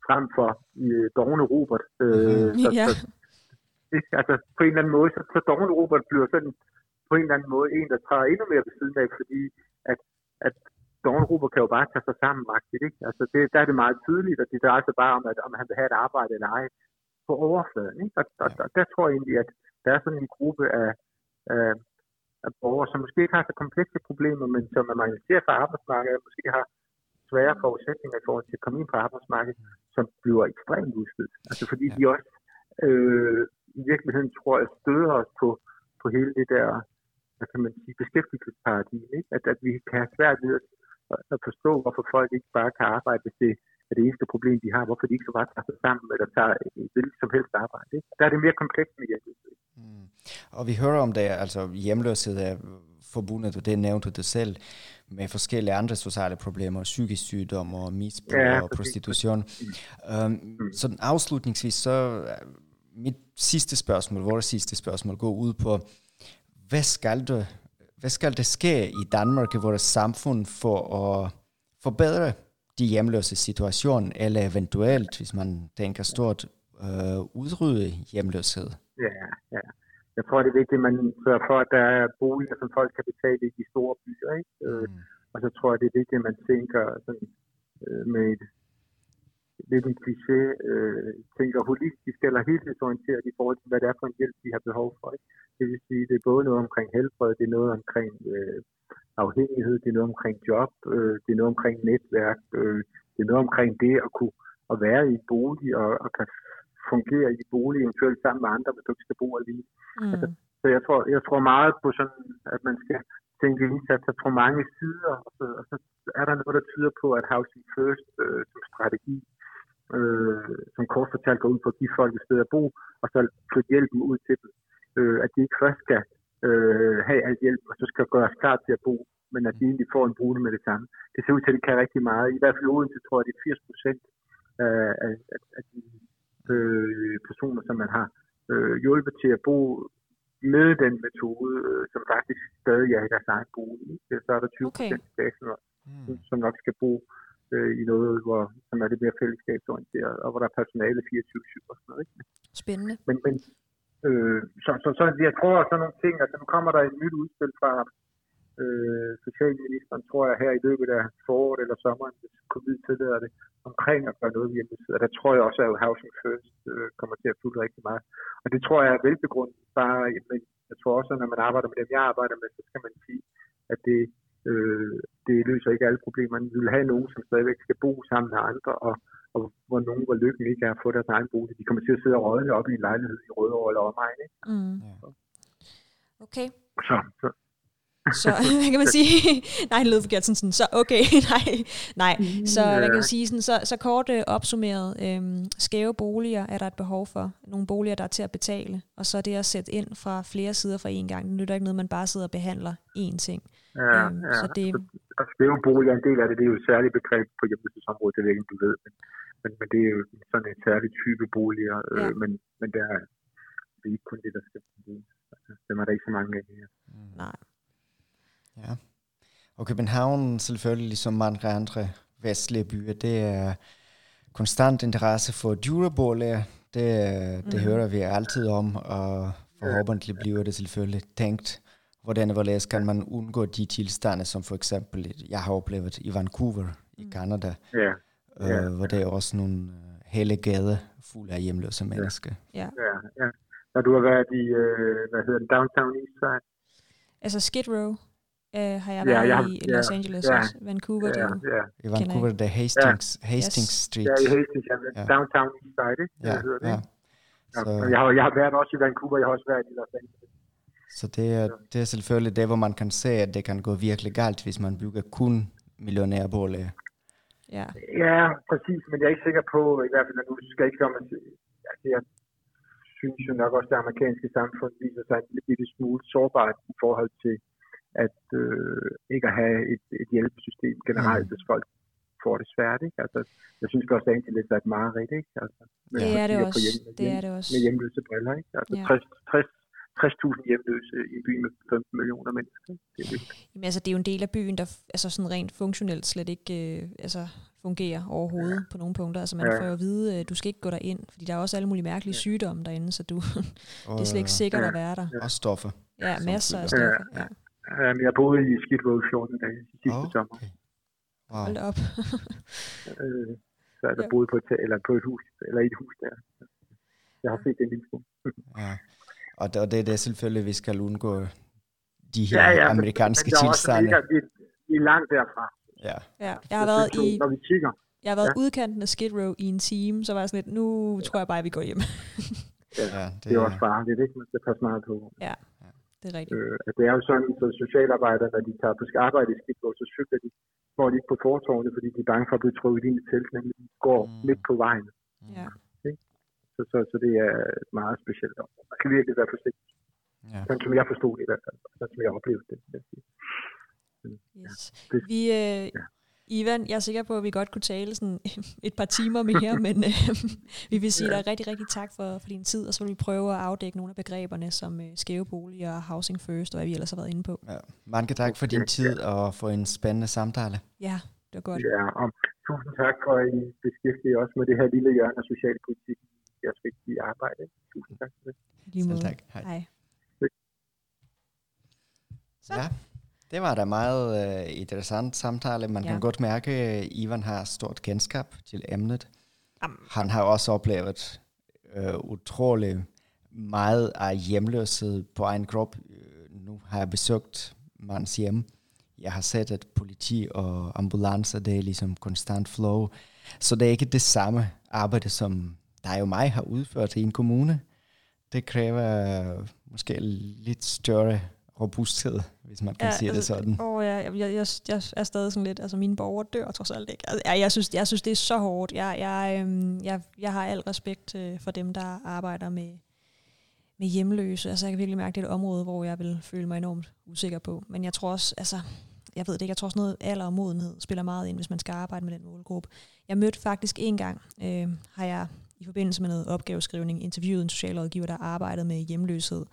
frem for i øh, Dogne Robert. Øh, mm, ja. <laughs> så, altså på en eller anden måde, så, så Dogne Robert bliver sådan på en eller anden måde en, der træder endnu mere ved siden af, fordi at, at Dogne Robert kan jo bare tage sig sammen magtigt, ikke? Altså det, der er det meget tydeligt, og det drejer sig bare om, at om han vil have et arbejde eller ej på overfladen. Ikke? Og, og, og der tror jeg egentlig, at der er sådan en gruppe af, af, af borgere, som måske ikke har så komplekse problemer, men som er marginaliseret fra arbejdsmarkedet, måske har svære forudsætninger i forhold til at komme ind på arbejdsmarkedet, som bliver ekstremt udstødt. Altså fordi ja. de også øh, i virkeligheden, tror jeg, støder os på, på hele det der, hvad kan man sige, beskæftigelsesparadigme. Ikke? At, at vi kan have svært ved at, at forstå, hvorfor folk ikke bare kan arbejde, hvis det er det eneste problem, de har, hvorfor de ikke så bare tager sig sammen, eller tager et hvilket som helst arbejde. Ikke? Der er det mere komplekst med hjemløshed. Mm. Og vi hører om det, altså hjemløshed er forbundet, og det nævnte du selv, med forskellige andre sociale problemer, psykisk sygdom og misbrug ja, og prostitution. Mm. Um, mm. Så afslutningsvis, så mit sidste spørgsmål, vores sidste spørgsmål, går ud på, hvad skal der, hvad skal der ske i Danmark i vores samfund for at forbedre de hjemløse situation, eller eventuelt, hvis man tænker stort, øh, udrydde hjemløshed? Ja, ja. Jeg tror, det er vigtigt, at man sørger for, at der er boliger, som folk kan betale i de store byer. Ikke? Øh, mm. Og så tror jeg, det er vigtigt, at man tænker sådan, øh, med et lidt en kliché, øh, tænker holistisk eller helhedsorienteret i forhold til, hvad det er for en hjælp, de har behov for. Ikke? Det vil sige, det er både noget omkring helbred, det er noget omkring øh, afhængighed, det er noget omkring job, øh, det er noget omkring netværk, øh, det er noget omkring det at kunne at være i en bolig og, og kan fungere i bolig, eventuelt sammen med andre, hvis du ikke skal bo alene. Mm. Altså, så jeg tror, jeg tror meget på sådan, at man skal tænke indsatser på mange sider, og så, og så er der noget, der tyder på, at Housing First øh, som strategi, øh, som kort fortalt går ud på at give folk et sted at bo, og så flytte hjælpen ud til dem. Øh, at de ikke først skal øh, have alt hjælp, og så skal gøres klar til at bo, men at de egentlig får en bolig med det samme. Det ser ud til, at det kan rigtig meget. I hvert fald i Odense tror jeg, det er 80 procent af, af, af de øh, personer, som man har øh, hjulpet til at bo med den metode, øh, som faktisk stadig er i deres egen bolig. Så er der 20 procent okay. tilbage, som, mm. som nok skal bo øh, i noget, hvor, som er lidt mere fællesskabsorienteret, og hvor der er personale 24-7 og sådan noget. Ikke? Spændende. Men, men øh, så, så, så, jeg tror, at sådan nogle ting, altså nu kommer der et nyt udspil fra øh, socialministeren, tror jeg, her i løbet af foråret eller sommeren, hvis covid tillader det, omkring at gøre noget ved Og der tror jeg også, at Housing First øh, kommer til at fylde rigtig meget. Og det tror jeg er velbegrundet, bare, men jeg tror også, at når man arbejder med dem, jeg arbejder med, så skal man sige, at det, øh, det løser ikke alle problemer. Man vil have nogen, som stadigvæk skal bo sammen med andre, og, og hvor nogen, hvor lykken ikke er at få deres egen bolig. De kommer til at sidde og rådne op i en lejlighed i Rødovre eller omegn. Ikke? Mm. Okay. Så, så, så <laughs> hvad kan man sige? <laughs> nej, det lød forkert sådan, sådan, så okay, <laughs> nej, nej. Så hvad kan man sige, sådan, så, så kort øh, opsummeret, øhm, skæve boliger er der et behov for. Nogle boliger, der er til at betale, og så det at sætte ind fra flere sider for en gang. Det nytter ikke noget, man bare sidder og behandler én ting. Ja, øhm, ja. Så det, og skæve boliger, en del af det, det er jo et særligt begreb på hjemmelsesområdet, det ved ikke, du ved, men, men, men det er jo sådan en særlig type boliger, øh, ja. men, men der er, det er ikke kun det, der skal bruges. Altså, dem er der ikke så mange af her. Nej. Ja. Og København selvfølgelig, ligesom mange andre vestlige byer, det er konstant interesse for dyreboliger. Det, det mm. hører vi altid om, og forhåbentlig bliver det selvfølgelig tænkt, hvordan og hvorledes kan man undgå de tilstande, som for eksempel, jeg har oplevet i Vancouver i mm. Canada, ja. Ja. Øh, hvor der er også nogle øh, hele gader fulde af hjemløse mennesker. Ja. ja, ja. Når du har været i, øh, hvad hedder det, Downtown Eastside? Altså Skid Row? Uh, har jeg været ja, jeg, i ja, Los Angeles ja, også. Vancouver, ja, det ja. I Vancouver, det er Hastings, ja. Hastings yes. Street. Ja, i Hastings, ja. ja. Downtown Eastside, ikke? Ja, det ja. ja. Så, jeg, har, jeg har været også i Vancouver, jeg har også været i Los Angeles. Så det er, det er selvfølgelig det, hvor man kan se, at det kan gå virkelig galt, hvis man bygger kun millionærboliger. Ja. ja, præcis, men jeg er ikke sikker på, i hvert fald, at nu skal jeg ikke komme altså, jeg synes jo nok også, at det amerikanske samfund viser sig en lille smule sårbart i forhold til at øh, ikke at have et, et hjælpesystem generelt, mm. hvis folk får det svært. Ikke? Altså, jeg synes også, at det er et mareridt. Ikke? Altså, det er det også. Hjem, det er det også. Med hjemløse briller. Ikke? Altså, ja. 60, 60 60.000 hjemløse i en by med 15 millioner mennesker. Det er, Jamen, altså, det er jo en del af byen, der altså, sådan rent funktionelt slet ikke øh, altså, fungerer overhovedet ja. på nogle punkter. Altså man ja. får jo at vide, at du skal ikke gå ind, fordi der er også alle mulige mærkelige ja. sygdomme derinde, så du, <laughs> det er slet ikke sikkert ja. at være der. Og stoffer. Ja, masser af stoffer. Ja. Ja. Ja, jeg boede i Skid Row 14 dage sidste oh, sommer. Okay. Wow. Hold op. øh, så er der ja. boet på et, eller på et hus, eller i et hus der. Jeg har set det en lille smule. ja. Og det, og det er det selvfølgelig, vi skal undgå de her ja, ja, amerikanske men, men tilstande. Også, vi, er, vi er langt derfra. Ja. ja. Jeg har været i... Når vi kigger. Jeg har været ja. udkanten af Skid Row i en time, så var jeg sådan lidt, nu tror jeg bare, at vi går hjem. ja, ja, det, det er også farligt, ikke? Man skal passe meget på. Ja, det er rigtigt. Øh, det er jo sådan, så socialarbejdere, når de tager på arbejde i Skid Row, så cykler de, går de ikke på fortorvene, fordi de er bange for at blive trukket ind i telt, men de går mm. midt på vejen. Ja. Så, så, så det er et meget specielt område. Man kan virkelig være forsigtig. Ja. Sådan som jeg forstod det i hvert fald. Sådan som jeg oplevede det. Yes. Ja, det vi, øh, ja. Ivan, jeg er sikker på, at vi godt kunne tale sådan <laughs> et par timer mere, <laughs> men øh, <laughs> vi vil sige ja. dig rigtig, rigtig tak for, for din tid, og så vil vi prøve at afdække nogle af begreberne som øh, skæve boliger, housing first, og hvad vi ellers har været inde på. Ja. Mange tak for din tid og for en spændende samtale. Ja, det var godt. Ja, og tusind tak for, at I beskæftiger os med det her lille hjørne af socialpolitik jeres vigtige arbejde. Tusind tak for det. Lige måde. tak. Hej. Hej. Så. Ja, det var da meget uh, interessant samtale. Man ja. kan godt mærke, at Ivan har stort kendskab til emnet. Am. Han har også oplevet uh, utrolig meget af hjemløshed på egen krop. Uh, nu har jeg besøgt mands hjem. Jeg har set, at politi og ambulancer, det er ligesom konstant flow. Så det er ikke det samme arbejde, som der jo mig har udført i en kommune. Det kræver måske lidt større robusthed, hvis man kan ja, sige altså, det sådan. Åh, ja, jeg, jeg, jeg er stadig sådan lidt, altså mine borgere dør trods alt ikke. Altså, jeg, jeg, synes, jeg synes, det er så hårdt. Jeg, jeg, øhm, jeg, jeg har al respekt øh, for dem, der arbejder med, med hjemløse. Altså jeg kan virkelig mærke, det er et område, hvor jeg vil føle mig enormt usikker på. Men jeg tror også, altså, jeg ved det ikke, jeg tror også noget alder og modenhed spiller meget ind, hvis man skal arbejde med den målgruppe. Jeg mødte faktisk en gang, øh, har jeg i forbindelse med noget opgaveskrivning interviewet en socialrådgiver, der arbejdede med hjemløshed,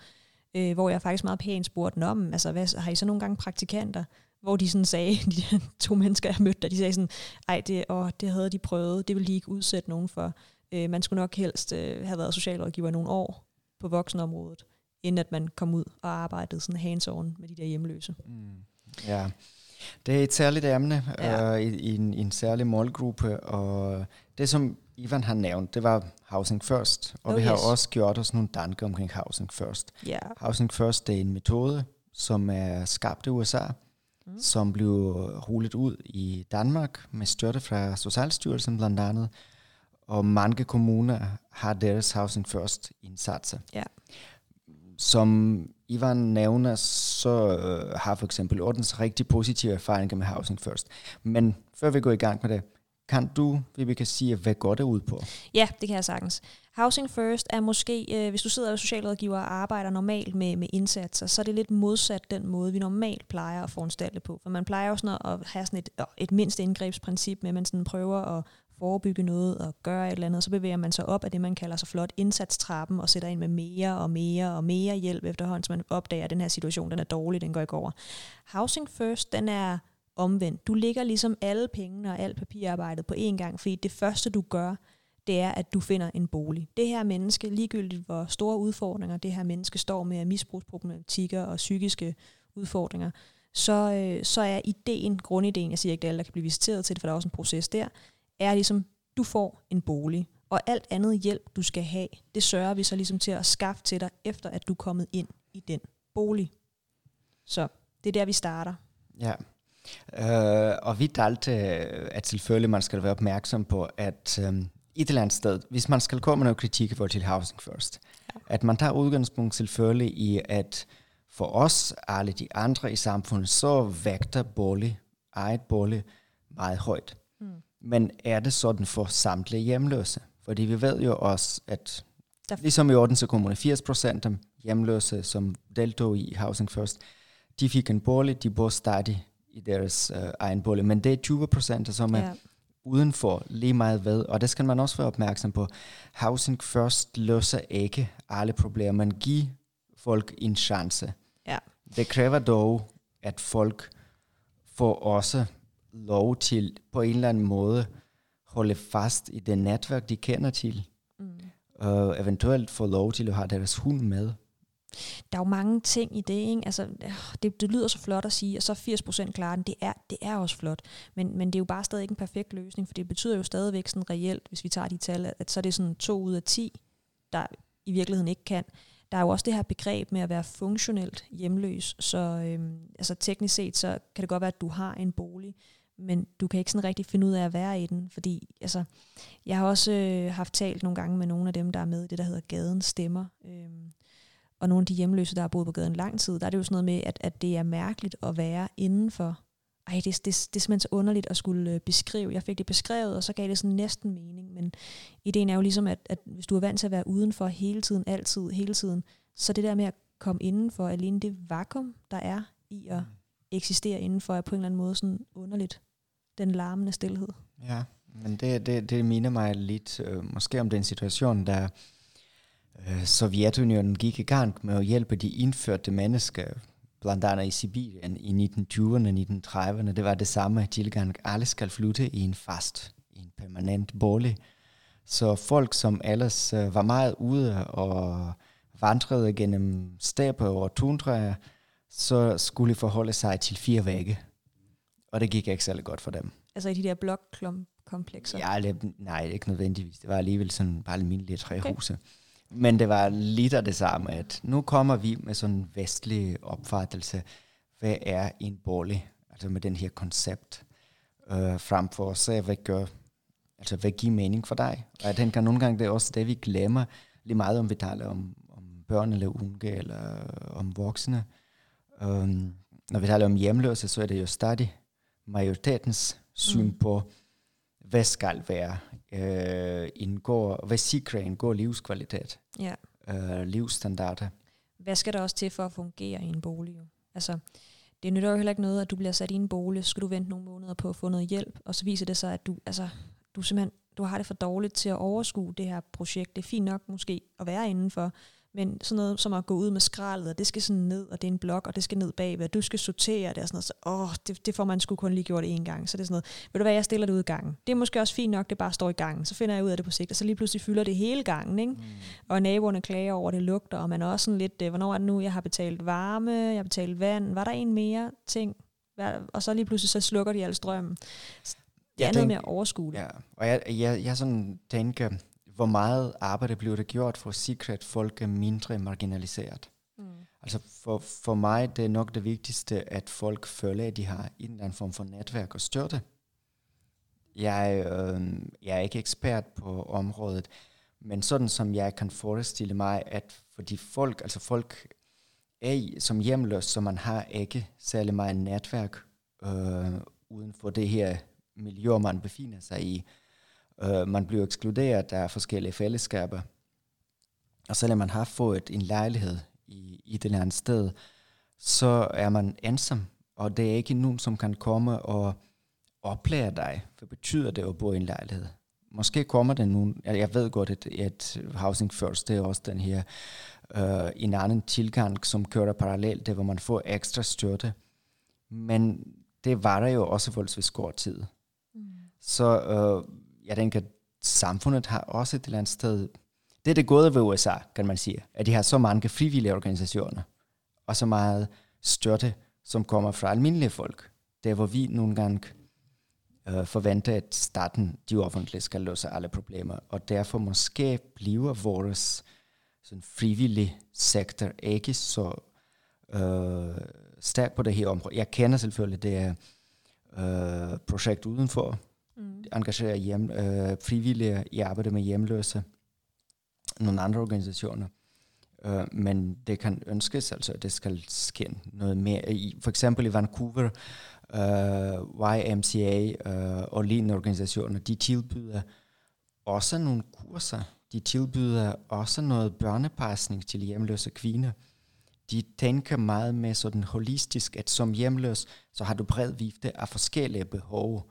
øh, hvor jeg faktisk meget pænt spurgte den om, altså hvad, har I så nogle gange praktikanter? Hvor de sådan sagde, <laughs> de to mennesker, jeg mødte, der, de sagde sådan, ej, det, åh, det havde de prøvet, det ville de ikke udsætte nogen for. Øh, man skulle nok helst øh, have været socialrådgiver nogle år på voksenområdet, inden at man kom ud og arbejdede sådan hands-on med de der hjemløse. Mm. Ja, det er et særligt emne ja. øh, i, i, en, i en særlig målgruppe, og det som Ivan har nævnt, det var Housing First, og oh, vi har yes. også gjort os nogle tanker omkring Housing First. Yeah. Housing First det er en metode, som er skabt i USA, mm. som blev rullet ud i Danmark med støtte fra Socialstyrelsen blandt andet, og mange kommuner har deres Housing First indsatser. Yeah. Som Ivan nævner, så øh, har for eksempel Ordens rigtig positive erfaringer med Housing First. Men før vi går i gang med det, kan du, vi kan sige, hvad går det ud på? Ja, det kan jeg sagtens. Housing First er måske, øh, hvis du sidder og socialrådgiver og arbejder normalt med, med indsatser, så er det lidt modsat den måde, vi normalt plejer at foranstalte på. For man plejer jo sådan at have sådan et, øh, et mindst indgrebsprincip med, at man sådan prøver at forebygge noget og gøre et eller andet, så bevæger man sig op af det, man kalder så flot indsatstrappen, og sætter ind med mere og mere og mere hjælp efterhånden, så man opdager, at den her situation den er dårlig, den går ikke over. Housing First, den er omvendt. Du ligger ligesom alle pengene og alt papirarbejdet på én gang, fordi det første du gør, det er, at du finder en bolig. Det her menneske, ligegyldigt hvor store udfordringer det her menneske står med af misbrugsproblematikker og psykiske udfordringer, så, øh, så er ideen, grundideen, jeg siger ikke, at alle kan blive visiteret til det, for der er også en proces der, er ligesom, du får en bolig. Og alt andet hjælp, du skal have, det sørger vi så ligesom til at skaffe til dig, efter at du er kommet ind i den bolig. Så det er der, vi starter. Ja, Uh, og vi talte, at selvfølgelig man skal være opmærksom på, at um, et eller andet sted, hvis man skal komme med noget kritik i forhold til Housing First, ja. at man tager udgangspunkt selvfølgelig i, at for os, alle de andre i samfundet, så vægter bolig, eget bolig, meget højt. Mm. Men er det sådan for samtlige hjemløse? Fordi vi ved jo også, at der ligesom i Odense Kommune, 80 procent af hjemløse, som deltog i Housing First, de fik en bolig, de bor stadig i deres øh, egen bolig. Men det er 20 procent, som er ja. udenfor lige meget ved. Og det skal man også være opmærksom på. Housing First løser ikke alle problemer, men giver folk en chance. Ja. Det kræver dog, at folk får også lov til på en eller anden måde holde fast i det netværk, de kender til. Mm. Og eventuelt få lov til at have deres hund med. Der er jo mange ting i det, ikke? Altså, det, det lyder så flot at sige, og så 80% klarer den. Det er, det er også flot, men, men det er jo bare stadig ikke en perfekt løsning, for det betyder jo stadigvæk sådan reelt, hvis vi tager de tal, at så er det sådan 2 ud af 10, der i virkeligheden ikke kan. Der er jo også det her begreb med at være funktionelt hjemløs, så øhm, altså teknisk set, så kan det godt være, at du har en bolig, men du kan ikke sådan rigtig finde ud af at være i den, fordi altså, jeg har også øh, haft talt nogle gange med nogle af dem, der er med i det, der hedder Gaden Stemmer, øhm, og nogle af de hjemløse, der har boet på gaden lang tid, der er det jo sådan noget med, at, at det er mærkeligt at være indenfor. Ej, det, det, det er simpelthen så underligt at skulle øh, beskrive. Jeg fik det beskrevet, og så gav det sådan næsten mening, men ideen er jo ligesom, at, at hvis du er vant til at være udenfor hele tiden, altid, hele tiden, så det der med at komme indenfor, alene det vakuum, der er i at mm. eksistere indenfor, er på en eller anden måde sådan underligt. Den larmende stillhed. Ja, men det, det, det minder mig lidt øh, måske om den situation, der Sovjetunionen gik i gang med at hjælpe de indførte mennesker, blandt andet i Sibirien i 1920'erne og 1930'erne. Det var det samme tilgang. Alle skal flytte i en fast, i en permanent bolig. Så folk, som ellers øh, var meget ude og vandrede gennem steppe og tundraer, så skulle forholde sig til fire vægge. Og det gik ikke særlig godt for dem. Altså i de der blokkomplekser? Ja, det, nej, ikke nødvendigvis. Det var alligevel sådan bare almindelige træhuse. Okay. Men det var lidt af det samme, at nu kommer vi med sådan en vestlig opfattelse. Hvad er en bolig? Altså med den her koncept øh, frem for at se, hvad gør, altså hvad giver mening for dig? Og jeg tænker nogle gange, det er også det, vi glemmer lige meget, om vi taler om, om børn eller unge eller om voksne. Um, når vi taler om hjemløse, så er det jo stadig majoritetens syn mm. på, hvad skal være øh, en god, hvad sikrer en god livskvalitet, ja. øh, livsstandarder. Hvad skal der også til for at fungere i en bolig? Altså, det nytter jo heller ikke noget, at du bliver sat i en bolig, så skal du vente nogle måneder på at få noget hjælp, og så viser det sig, at du, altså, du simpelthen du har det for dårligt til at overskue det her projekt. Det er fint nok måske at være indenfor, men sådan noget som at gå ud med skraldet, og det skal sådan ned, og det er en blok, og det skal ned bagved, du skal sortere det og sådan noget. Så, åh, det, det får man sgu kun lige gjort én gang. Så det er sådan noget, ved du hvad, jeg stiller det ud i gangen. Det er måske også fint nok, det bare står i gangen. Så finder jeg ud af det på sigt, og så lige pludselig fylder det hele gangen, ikke? Mm. Og naboerne klager over, det lugter, og man er også sådan lidt, øh, hvornår er det nu, jeg har betalt varme, jeg har betalt vand, var der en mere ting? Og så lige pludselig, så slukker de al strømmen. Det er noget med at overskue det. Ja, og jeg, jeg, jeg sådan tænker, hvor meget arbejde bliver der gjort for at sikre, at folk er mindre marginaliseret. Mm. Altså for, for mig det er nok det vigtigste, at folk føler, at de har en eller anden form for netværk og støtte. Jeg, øh, jeg er ikke ekspert på området, men sådan som jeg kan forestille mig, at fordi folk, altså folk er i, som hjemløs, så man har ikke særlig meget netværk øh, uden for det her miljø, man befinder sig i. Uh, man bliver ekskluderet af forskellige fællesskaber. Og selvom man har fået en lejlighed i, i det eller andet sted, så er man ensom, og det er ikke nogen, som kan komme og oplære dig. Hvad betyder det at bo i en lejlighed? Måske kommer det nogen, jeg ved godt, at, at Housing First, det er også den her, uh, en anden tilgang, som kører parallelt, det hvor man får ekstra støtte. Men det var der jo også forholdsvis kort tid. Mm. Så uh, jeg tænker, samfundet har også et eller andet sted, det er det gode ved USA, kan man sige, at de har så mange frivillige organisationer, og så meget støtte, som kommer fra almindelige folk. Der hvor vi nogle gange øh, forventer, at staten, de offentlige, skal løse alle problemer, og derfor måske bliver vores sådan frivillige sektor ikke så øh, stærk på det her område. Jeg kender selvfølgelig det er øh, projekt udenfor, mm. engagerer hjem, øh, frivillige i arbejde med hjemløse, nogle andre organisationer. Øh, men det kan ønskes, altså det skal ske noget mere. I, for eksempel i Vancouver, øh, YMCA øh, og lignende organisationer, de tilbyder også nogle kurser. De tilbyder også noget børnepasning til hjemløse kvinder. de tænker meget med sådan holistisk, at som hjemløs, så har du bred vifte af forskellige behov,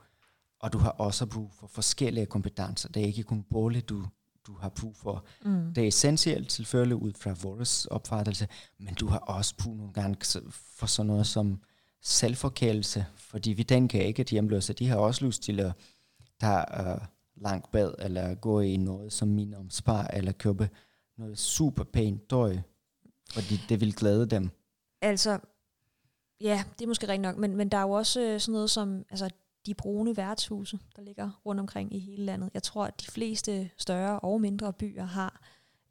og du har også brug for forskellige kompetencer. Det er ikke kun bolig, du, du har brug for. Mm. Det er essentielt selvfølgelig ud fra vores opfattelse, men du har også brug nogle gange for sådan noget som selvforkælelse, fordi vi tænker ikke, at hjemløse, de har også lyst til at tage uh, langt bad, eller gå i noget som minder om spar, eller købe noget super pænt døj, fordi det vil glæde dem. Altså, ja, det er måske rigtigt nok, men, men der er jo også øh, sådan noget som altså, de brune værtshuse, der ligger rundt omkring i hele landet. Jeg tror, at de fleste større og mindre byer har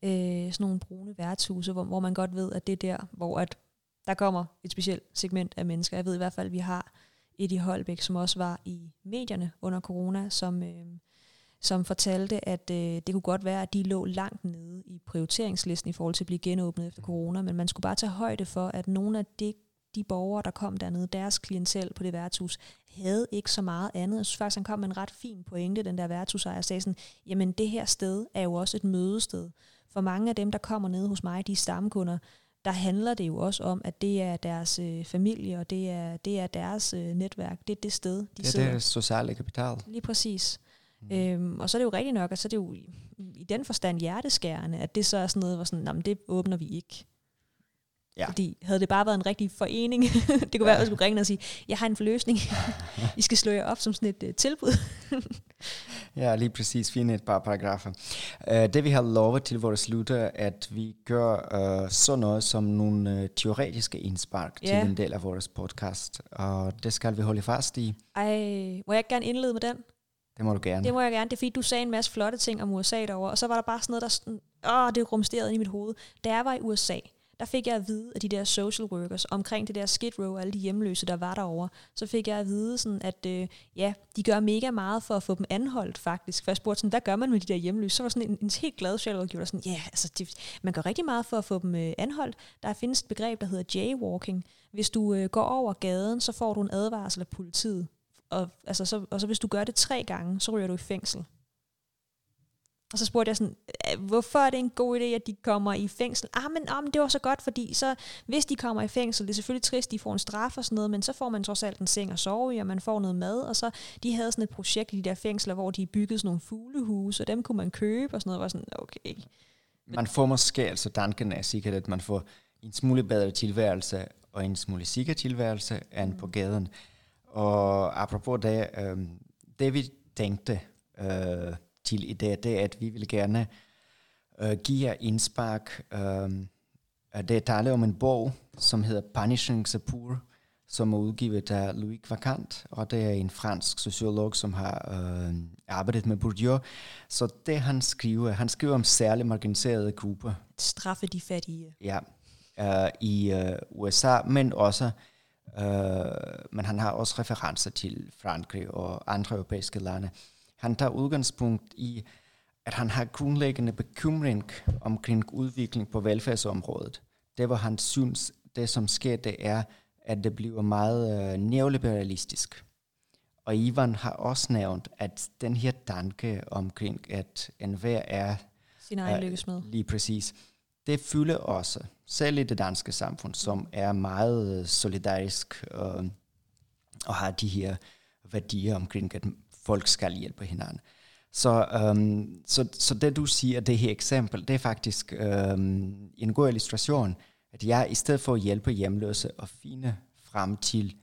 øh, sådan nogle brune værtshuse, hvor, hvor man godt ved, at det er der, hvor at der kommer et specielt segment af mennesker. Jeg ved i hvert fald, at vi har et i Holbæk, som også var i medierne under corona, som, øh, som fortalte, at øh, det kunne godt være, at de lå langt nede i prioriteringslisten i forhold til at blive genåbnet efter corona, men man skulle bare tage højde for, at nogle af de, de borgere, der kom dernede, deres klientel på det værtshus, havde ikke så meget andet. Jeg synes faktisk, han kom med en ret fin pointe, den der værtshusejer, sagde sådan, jamen det her sted er jo også et mødested. For mange af dem, der kommer ned hos mig, de stamkunder, der handler det jo også om, at det er deres øh, familie, og det er, det er deres øh, netværk. Det er det sted, de det er sidder. Det er sociale kapital. Lige præcis. Mm. Øhm, og så er det jo rigtigt nok, at så er det jo i, i den forstand hjerteskærende, at det så er sådan noget, hvor sådan, men det åbner vi ikke. Ja. Fordi havde det bare været en rigtig forening, <laughs> det kunne være, at jeg skulle ringe og sige, jeg har en forløsning, <laughs> I skal slå jer op som sådan et uh, tilbud. ja, lige præcis, finde et par paragrafer. Uh, det vi har lovet til vores lytter, at vi gør uh, sådan noget som nogle uh, teoretiske indspark ja. til en del af vores podcast, og det skal vi holde fast i. Ej, må jeg gerne indlede med den? Det må du gerne. Det må jeg gerne. Det er fordi, du sagde en masse flotte ting om USA derovre, og så var der bare sådan noget, der sådan, åh, det rumsterede i mit hoved. Da jeg var i USA, der fik jeg at vide af de der social workers omkring det der Skid Row og alle de hjemløse, der var derovre, så fik jeg at vide, sådan, at øh, ja, de gør mega meget for at få dem anholdt faktisk. For jeg spurgte sådan, hvad gør man med de der hjemløse? Så var sådan en, en helt glad socialrådgiver, der sådan, ja, yeah, altså, de, man gør rigtig meget for at få dem øh, anholdt. Der findes et begreb, der hedder jaywalking. Hvis du øh, går over gaden, så får du en advarsel af politiet. Og, altså, så, og så hvis du gør det tre gange, så ryger du i fængsel. Og så spurgte jeg sådan, hvorfor er det en god idé, at de kommer i fængsel? Ah, men, ah, men det var så godt, fordi så, hvis de kommer i fængsel, det er selvfølgelig trist, de får en straf og sådan noget, men så får man trods alt en seng at sove i, og man får noget mad, og så de havde sådan et projekt i de der fængsler, hvor de byggede sådan nogle fuglehuse, og dem kunne man købe og sådan noget, var sådan, okay. Man får måske, altså tanken er sikkert, at man får en smule bedre tilværelse, og en smule sikker tilværelse, end mm. på gaden. Og apropos det, øh, det vi tænkte, øh, til i dag, det er, at vi vil gerne uh, give jer indspark. Uh, det er tale om en bog, som hedder Punishing the Poor, som er udgivet af Louis Quacant, og det er en fransk sociolog, som har uh, arbejdet med Bourdieu. Så det han skriver, han skriver om særligt marginaliserede grupper. Straffe de fattige. Ja, uh, i uh, USA, men også uh, men han har også referencer til Frankrig og andre europæiske lande. Han tager udgangspunkt i, at han har grundlæggende bekymring omkring udvikling på velfærdsområdet. Det, hvor han synes, det som sker, det er, at det bliver meget øh, neoliberalistisk. Og Ivan har også nævnt, at den her tanke omkring, at enhver er... Sin egen lykkesmed. Lige præcis. Det fylder også, selv i det danske samfund, som er meget solidarisk og, og har de her værdier omkring, at folk skal hjælpe hinanden. Så, øhm, så, så det du siger, det her eksempel, det er faktisk øhm, en god illustration, at jeg i stedet for at hjælpe hjemløse og finde frem til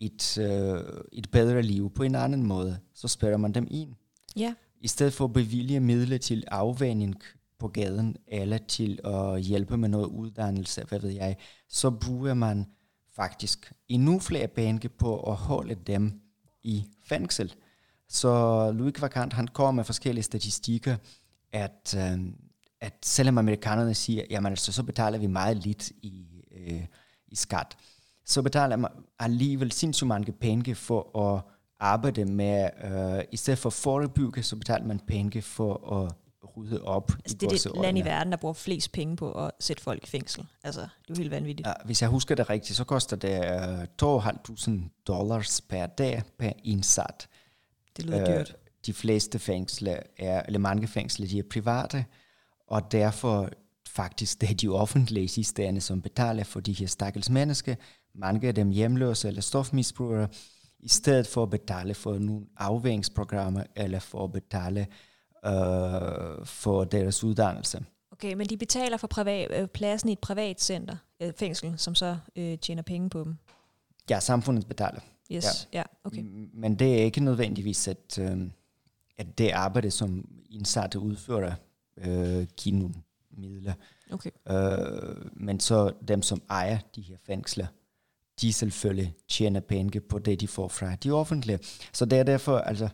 et, øh, et bedre liv på en anden måde, så spørger man dem ind. Ja. I stedet for at bevilge midler til afvænding på gaden, eller til at hjælpe med noget uddannelse, hvad ved jeg, så bruger man faktisk endnu flere penge på at holde dem i fængsel. Så Louis Quacant, han kommer med forskellige statistikker, at, øh, at selvom amerikanerne siger, jamen altså, så betaler vi meget lidt i, øh, i skat, så betaler man alligevel sindssygt mange penge for at arbejde med, øh, i stedet for at forebygge, så betaler man penge for at rydde op. Altså, i det er det land i verden, der bruger flest penge på at sætte folk i fængsel. Altså, det er jo helt vanvittigt. Ja, hvis jeg husker det rigtigt, så koster det uh, 2.500 dollars per dag per indsat. Det lyder øh, dyrt. De fleste fængsler er, eller mange fængsler, de er private, og derfor faktisk det er de offentlige sidste ende, som betaler for de her stakkels mennesker, mange af dem hjemløse eller stofmisbrugere, i stedet for at betale for nogle afværingsprogrammer eller for at betale øh, for deres uddannelse. Okay, men de betaler for privat, øh, pladsen i et privat center, øh, fængsel, som så øh, tjener penge på dem? Ja, samfundet betaler. Yes, ja, ja okay. Men det er ikke nødvendigvis, at, øh, at det arbejde, som indsatte udfører, øh, giver nogle midler. Okay. Øh, men så dem, som ejer de her fængsler, de selvfølgelig tjener penge på det, de får fra de offentlige. Så det er derfor, altså,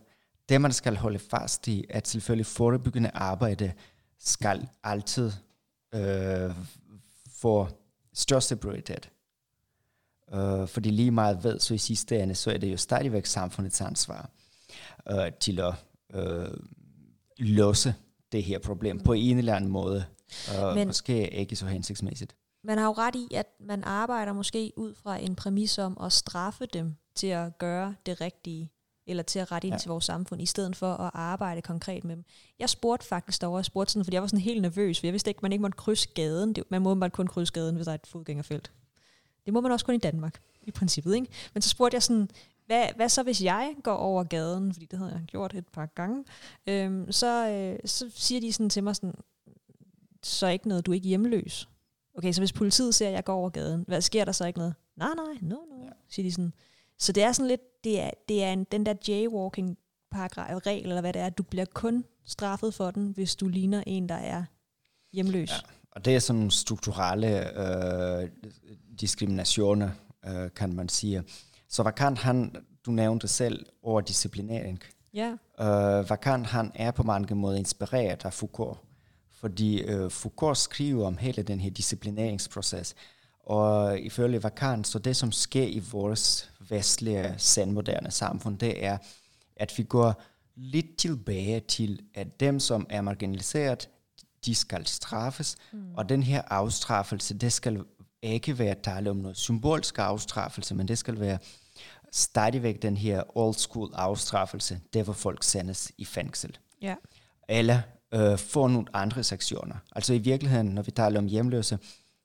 det man skal holde fast i, at selvfølgelig forebyggende arbejde skal altid øh, få største prioritet. Uh, fordi lige meget ved, så i sidste ende, så er det jo stadigvæk samfundets ansvar uh, til at uh, løse det her problem på en eller anden måde. Uh, Men, måske ikke så hensigtsmæssigt. Man har jo ret i, at man arbejder måske ud fra en præmis om at straffe dem til at gøre det rigtige, eller til at rette ind ja. til vores samfund, i stedet for at arbejde konkret med dem. Jeg spurgte faktisk derovre, jeg spurgte sådan, fordi jeg var sådan helt nervøs, for jeg vidste ikke, man ikke måtte krydse gaden. Man må bare kun krydse gaden, hvis der er et fodgængerfelt. Det må man også kun i Danmark, i princippet. Ikke? Men så spurgte jeg sådan, hvad, hvad så hvis jeg går over gaden, fordi det havde jeg gjort et par gange, øhm, så, øh, så siger de sådan til mig sådan, så er ikke noget, du er ikke hjemløs. Okay, så hvis politiet ser, at jeg går over gaden, hvad sker der så ikke noget? Nej, nej, no, no, ja. siger de sådan. Så det er sådan lidt, det er, det er en, den der jaywalking paragraf, regel, eller hvad det er, du bliver kun straffet for den, hvis du ligner en, der er hjemløs. Ja. Og det er sådan strukturelle øh, diskriminationer, øh, kan man sige. Så hvad kan han, du nævnte selv, over disciplinering. Ja. Øh, hvad kan han er på mange måder inspireret af Foucault. Fordi øh, Foucault skriver om hele den her disciplineringsproces. Og ifølge Vakan, så det som sker i vores vestlige sandmoderne samfund, det er, at vi går lidt tilbage til, at dem, som er marginaliseret, de skal straffes, mm. og den her afstraffelse, det skal ikke være tale om noget symbolsk afstraffelse, men det skal være stadigvæk den her old school afstraffelse, der hvor folk sendes i fængsel. Ja. Eller øh, får nogle andre sektioner. Altså i virkeligheden, når vi taler om hjemløse,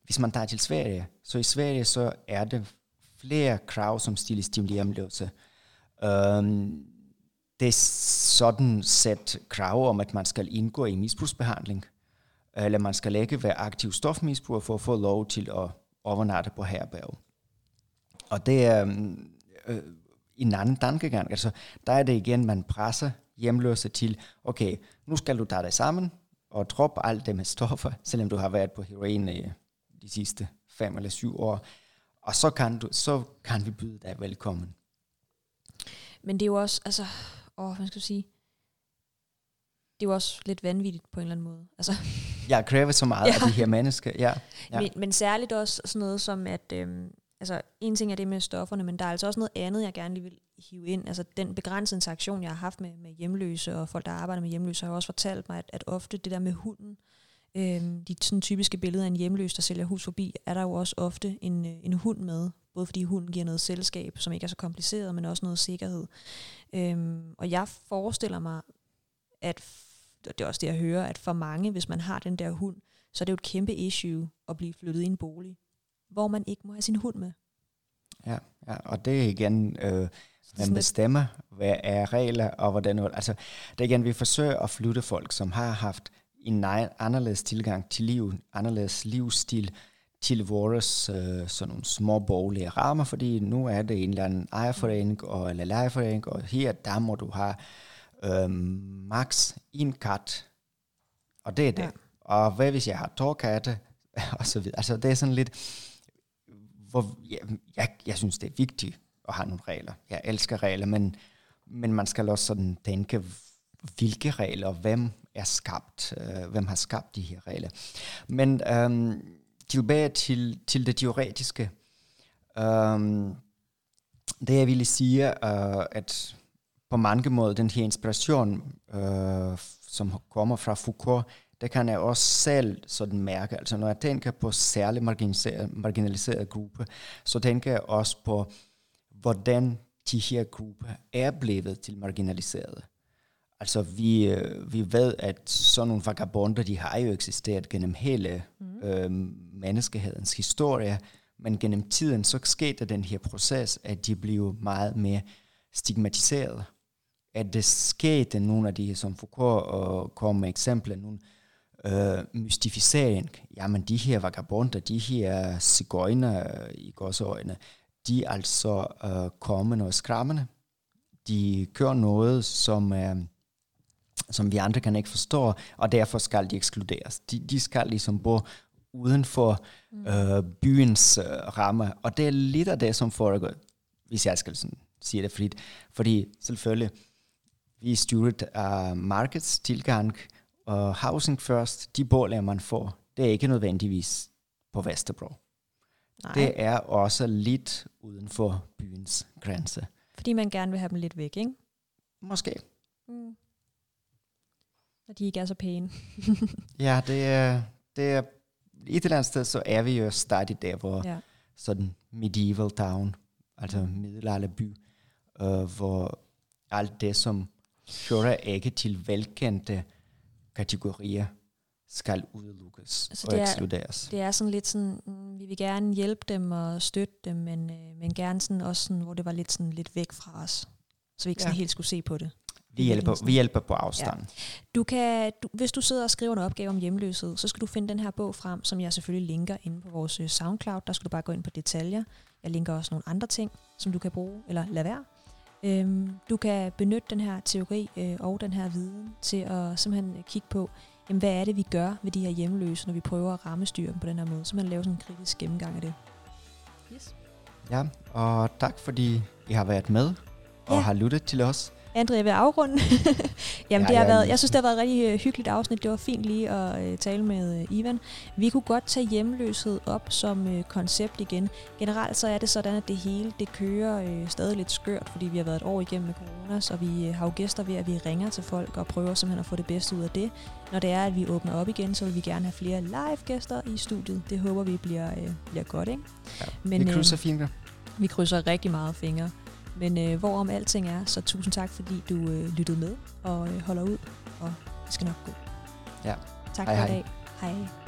hvis man tager til Sverige, så i Sverige så er det flere krav, som stilles til hjemløse. Um, det er sådan set krav om, at man skal indgå i misbrugsbehandling, eller man skal ikke være aktiv stofmisbruger for at få lov til at overnatte på herberg. Og det er mm, øh, en anden tankegang. Altså, der er det igen, man presser hjemløse til, okay, nu skal du tage dig sammen og droppe alt det med stoffer, selvom du har været på heroin i de sidste fem eller syv år. Og så kan, du, så kan vi byde dig velkommen. Men det er jo også, altså, åh, hvad skal jeg sige, det er jo også lidt vanvittigt på en eller anden måde. Altså. Jeg kræver så meget ja. af de her mennesker, ja. ja. Men, men særligt også sådan noget som, at øhm, altså, en ting er det med stofferne, men der er altså også noget andet, jeg gerne lige vil hive ind. Altså den begrænsede interaktion, jeg har haft med, med hjemløse, og folk, der arbejder med hjemløse, har jo også fortalt mig, at, at ofte det der med hunden, øhm, de sådan typiske billeder af en hjemløs, der sælger hus forbi, er der jo også ofte en, øh, en hund med, både fordi hunden giver noget selskab, som ikke er så kompliceret, men også noget sikkerhed. Øhm, og jeg forestiller mig, at det er også det, jeg hører, at for mange, hvis man har den der hund, så er det jo et kæmpe issue at blive flyttet i en bolig, hvor man ikke må have sin hund med. Ja, ja og det er igen, øh, man bestemmer, hvad er regler, og hvordan, altså det er igen, vi forsøger at flytte folk, som har haft en anderledes tilgang til liv, anderledes livsstil, til vores øh, sådan nogle små borgerlige rammer, fordi nu er det en eller anden ejerforening og, eller lejerforening, og her der må du have øh, max en kat, og det er det. Ja. Og hvad hvis jeg har to katte, <laughs> og så videre. Altså det er sådan lidt, hvor jeg, jeg, jeg synes det er vigtigt at have nogle regler. Jeg elsker regler, men, men man skal også sådan tænke, hvilke regler, hvem er skabt, øh, hvem har skabt de her regler. Men øh, tilbage til, til det teoretiske. Øh, det jeg ville sige, øh, at på mange måder den her inspiration, øh, som kommer fra Foucault, det kan jeg også selv sådan mærke. Altså når jeg tænker på særligt marginaliserede, marginaliserede grupper, så tænker jeg også på, hvordan de her grupper er blevet til marginaliserede. Altså, vi, øh, vi ved, at sådan nogle vagabonder, de har jo eksisteret gennem hele mm. øh, menneskehedens historie, men gennem tiden, så skete den her proces, at de blev meget mere stigmatiseret. At det skete nogle af de, som Foucault og kom med eksempler, nogle øh, mystificering. Jamen, de her vagabonder, de her cigøjner i gåsøjne, de er altså øh, kommende og skræmmende. De kører noget, som, øh, som vi andre kan ikke forstå, og derfor skal de ekskluderes. De, de skal ligesom bo uden for mm. øh, byens øh, ramme, og det er lidt af det, som foregår, hvis jeg skal sådan sige det frit. Fordi selvfølgelig, vi er styret af markets tilgang, og housing first, de boliger, man får, det er ikke nødvendigvis på Vesterbro. Nej. Det er også lidt uden for byens grænse. Fordi man gerne vil have dem lidt væk, ikke? Måske. Mm. Og de ikke er så pæne. <laughs> ja, det er, det er, et eller andet sted, så er vi jo stadig der, hvor ja. sådan medieval town, altså middelalderby, øh, hvor alt det, som hører ikke til velkendte kategorier, skal udelukkes altså og det er, ekskluderes. Det er sådan lidt sådan, mm, vi vil gerne hjælpe dem og støtte dem, men, øh, men gerne sådan også sådan, hvor det var lidt, sådan, lidt væk fra os. Så vi ikke ja. sådan helt skulle se på det. Vi hjælper, vi hjælper på afstand. Ja. Du kan, du, hvis du sidder og skriver en opgave om hjemløshed, så skal du finde den her bog frem, som jeg selvfølgelig linker inde på vores øh, SoundCloud. Der skal du bare gå ind på detaljer. Jeg linker også nogle andre ting, som du kan bruge, eller lade være. Øhm, du kan benytte den her teori øh, og den her viden til at simpelthen kigge på, jamen, hvad er det, vi gør ved de her hjemløse, når vi prøver at ramme styren på den her måde. Så man laver sådan en kritisk gennemgang af det. Yes. Ja, og tak fordi I har været med og ja. har lyttet til os. Andre, jeg vil afrunde. <laughs> Jamen, ja, det har ja, været, jeg synes, det har været et rigtig øh, hyggeligt afsnit. Det var fint lige at uh, tale med uh, Ivan. Vi kunne godt tage hjemløshed op som koncept igen. Generelt så er det sådan, at det hele det kører stadig lidt skørt, fordi vi har været et år igennem med corona, så vi har jo gæster ved, at vi ringer til folk og prøver simpelthen at få det bedste ud af det. Når det er, at vi åbner op igen, så vil vi gerne have flere live-gæster i studiet. Det håber vi bliver, bliver godt, ikke? Ja, Men, vi krydser fingre. Vi krydser rigtig meget fingre. Men øh, hvorom alting er, så tusind tak, fordi du øh, lyttede med og øh, holder ud, og det skal nok gå. Ja. Tak hej, for hej. i dag. Hej.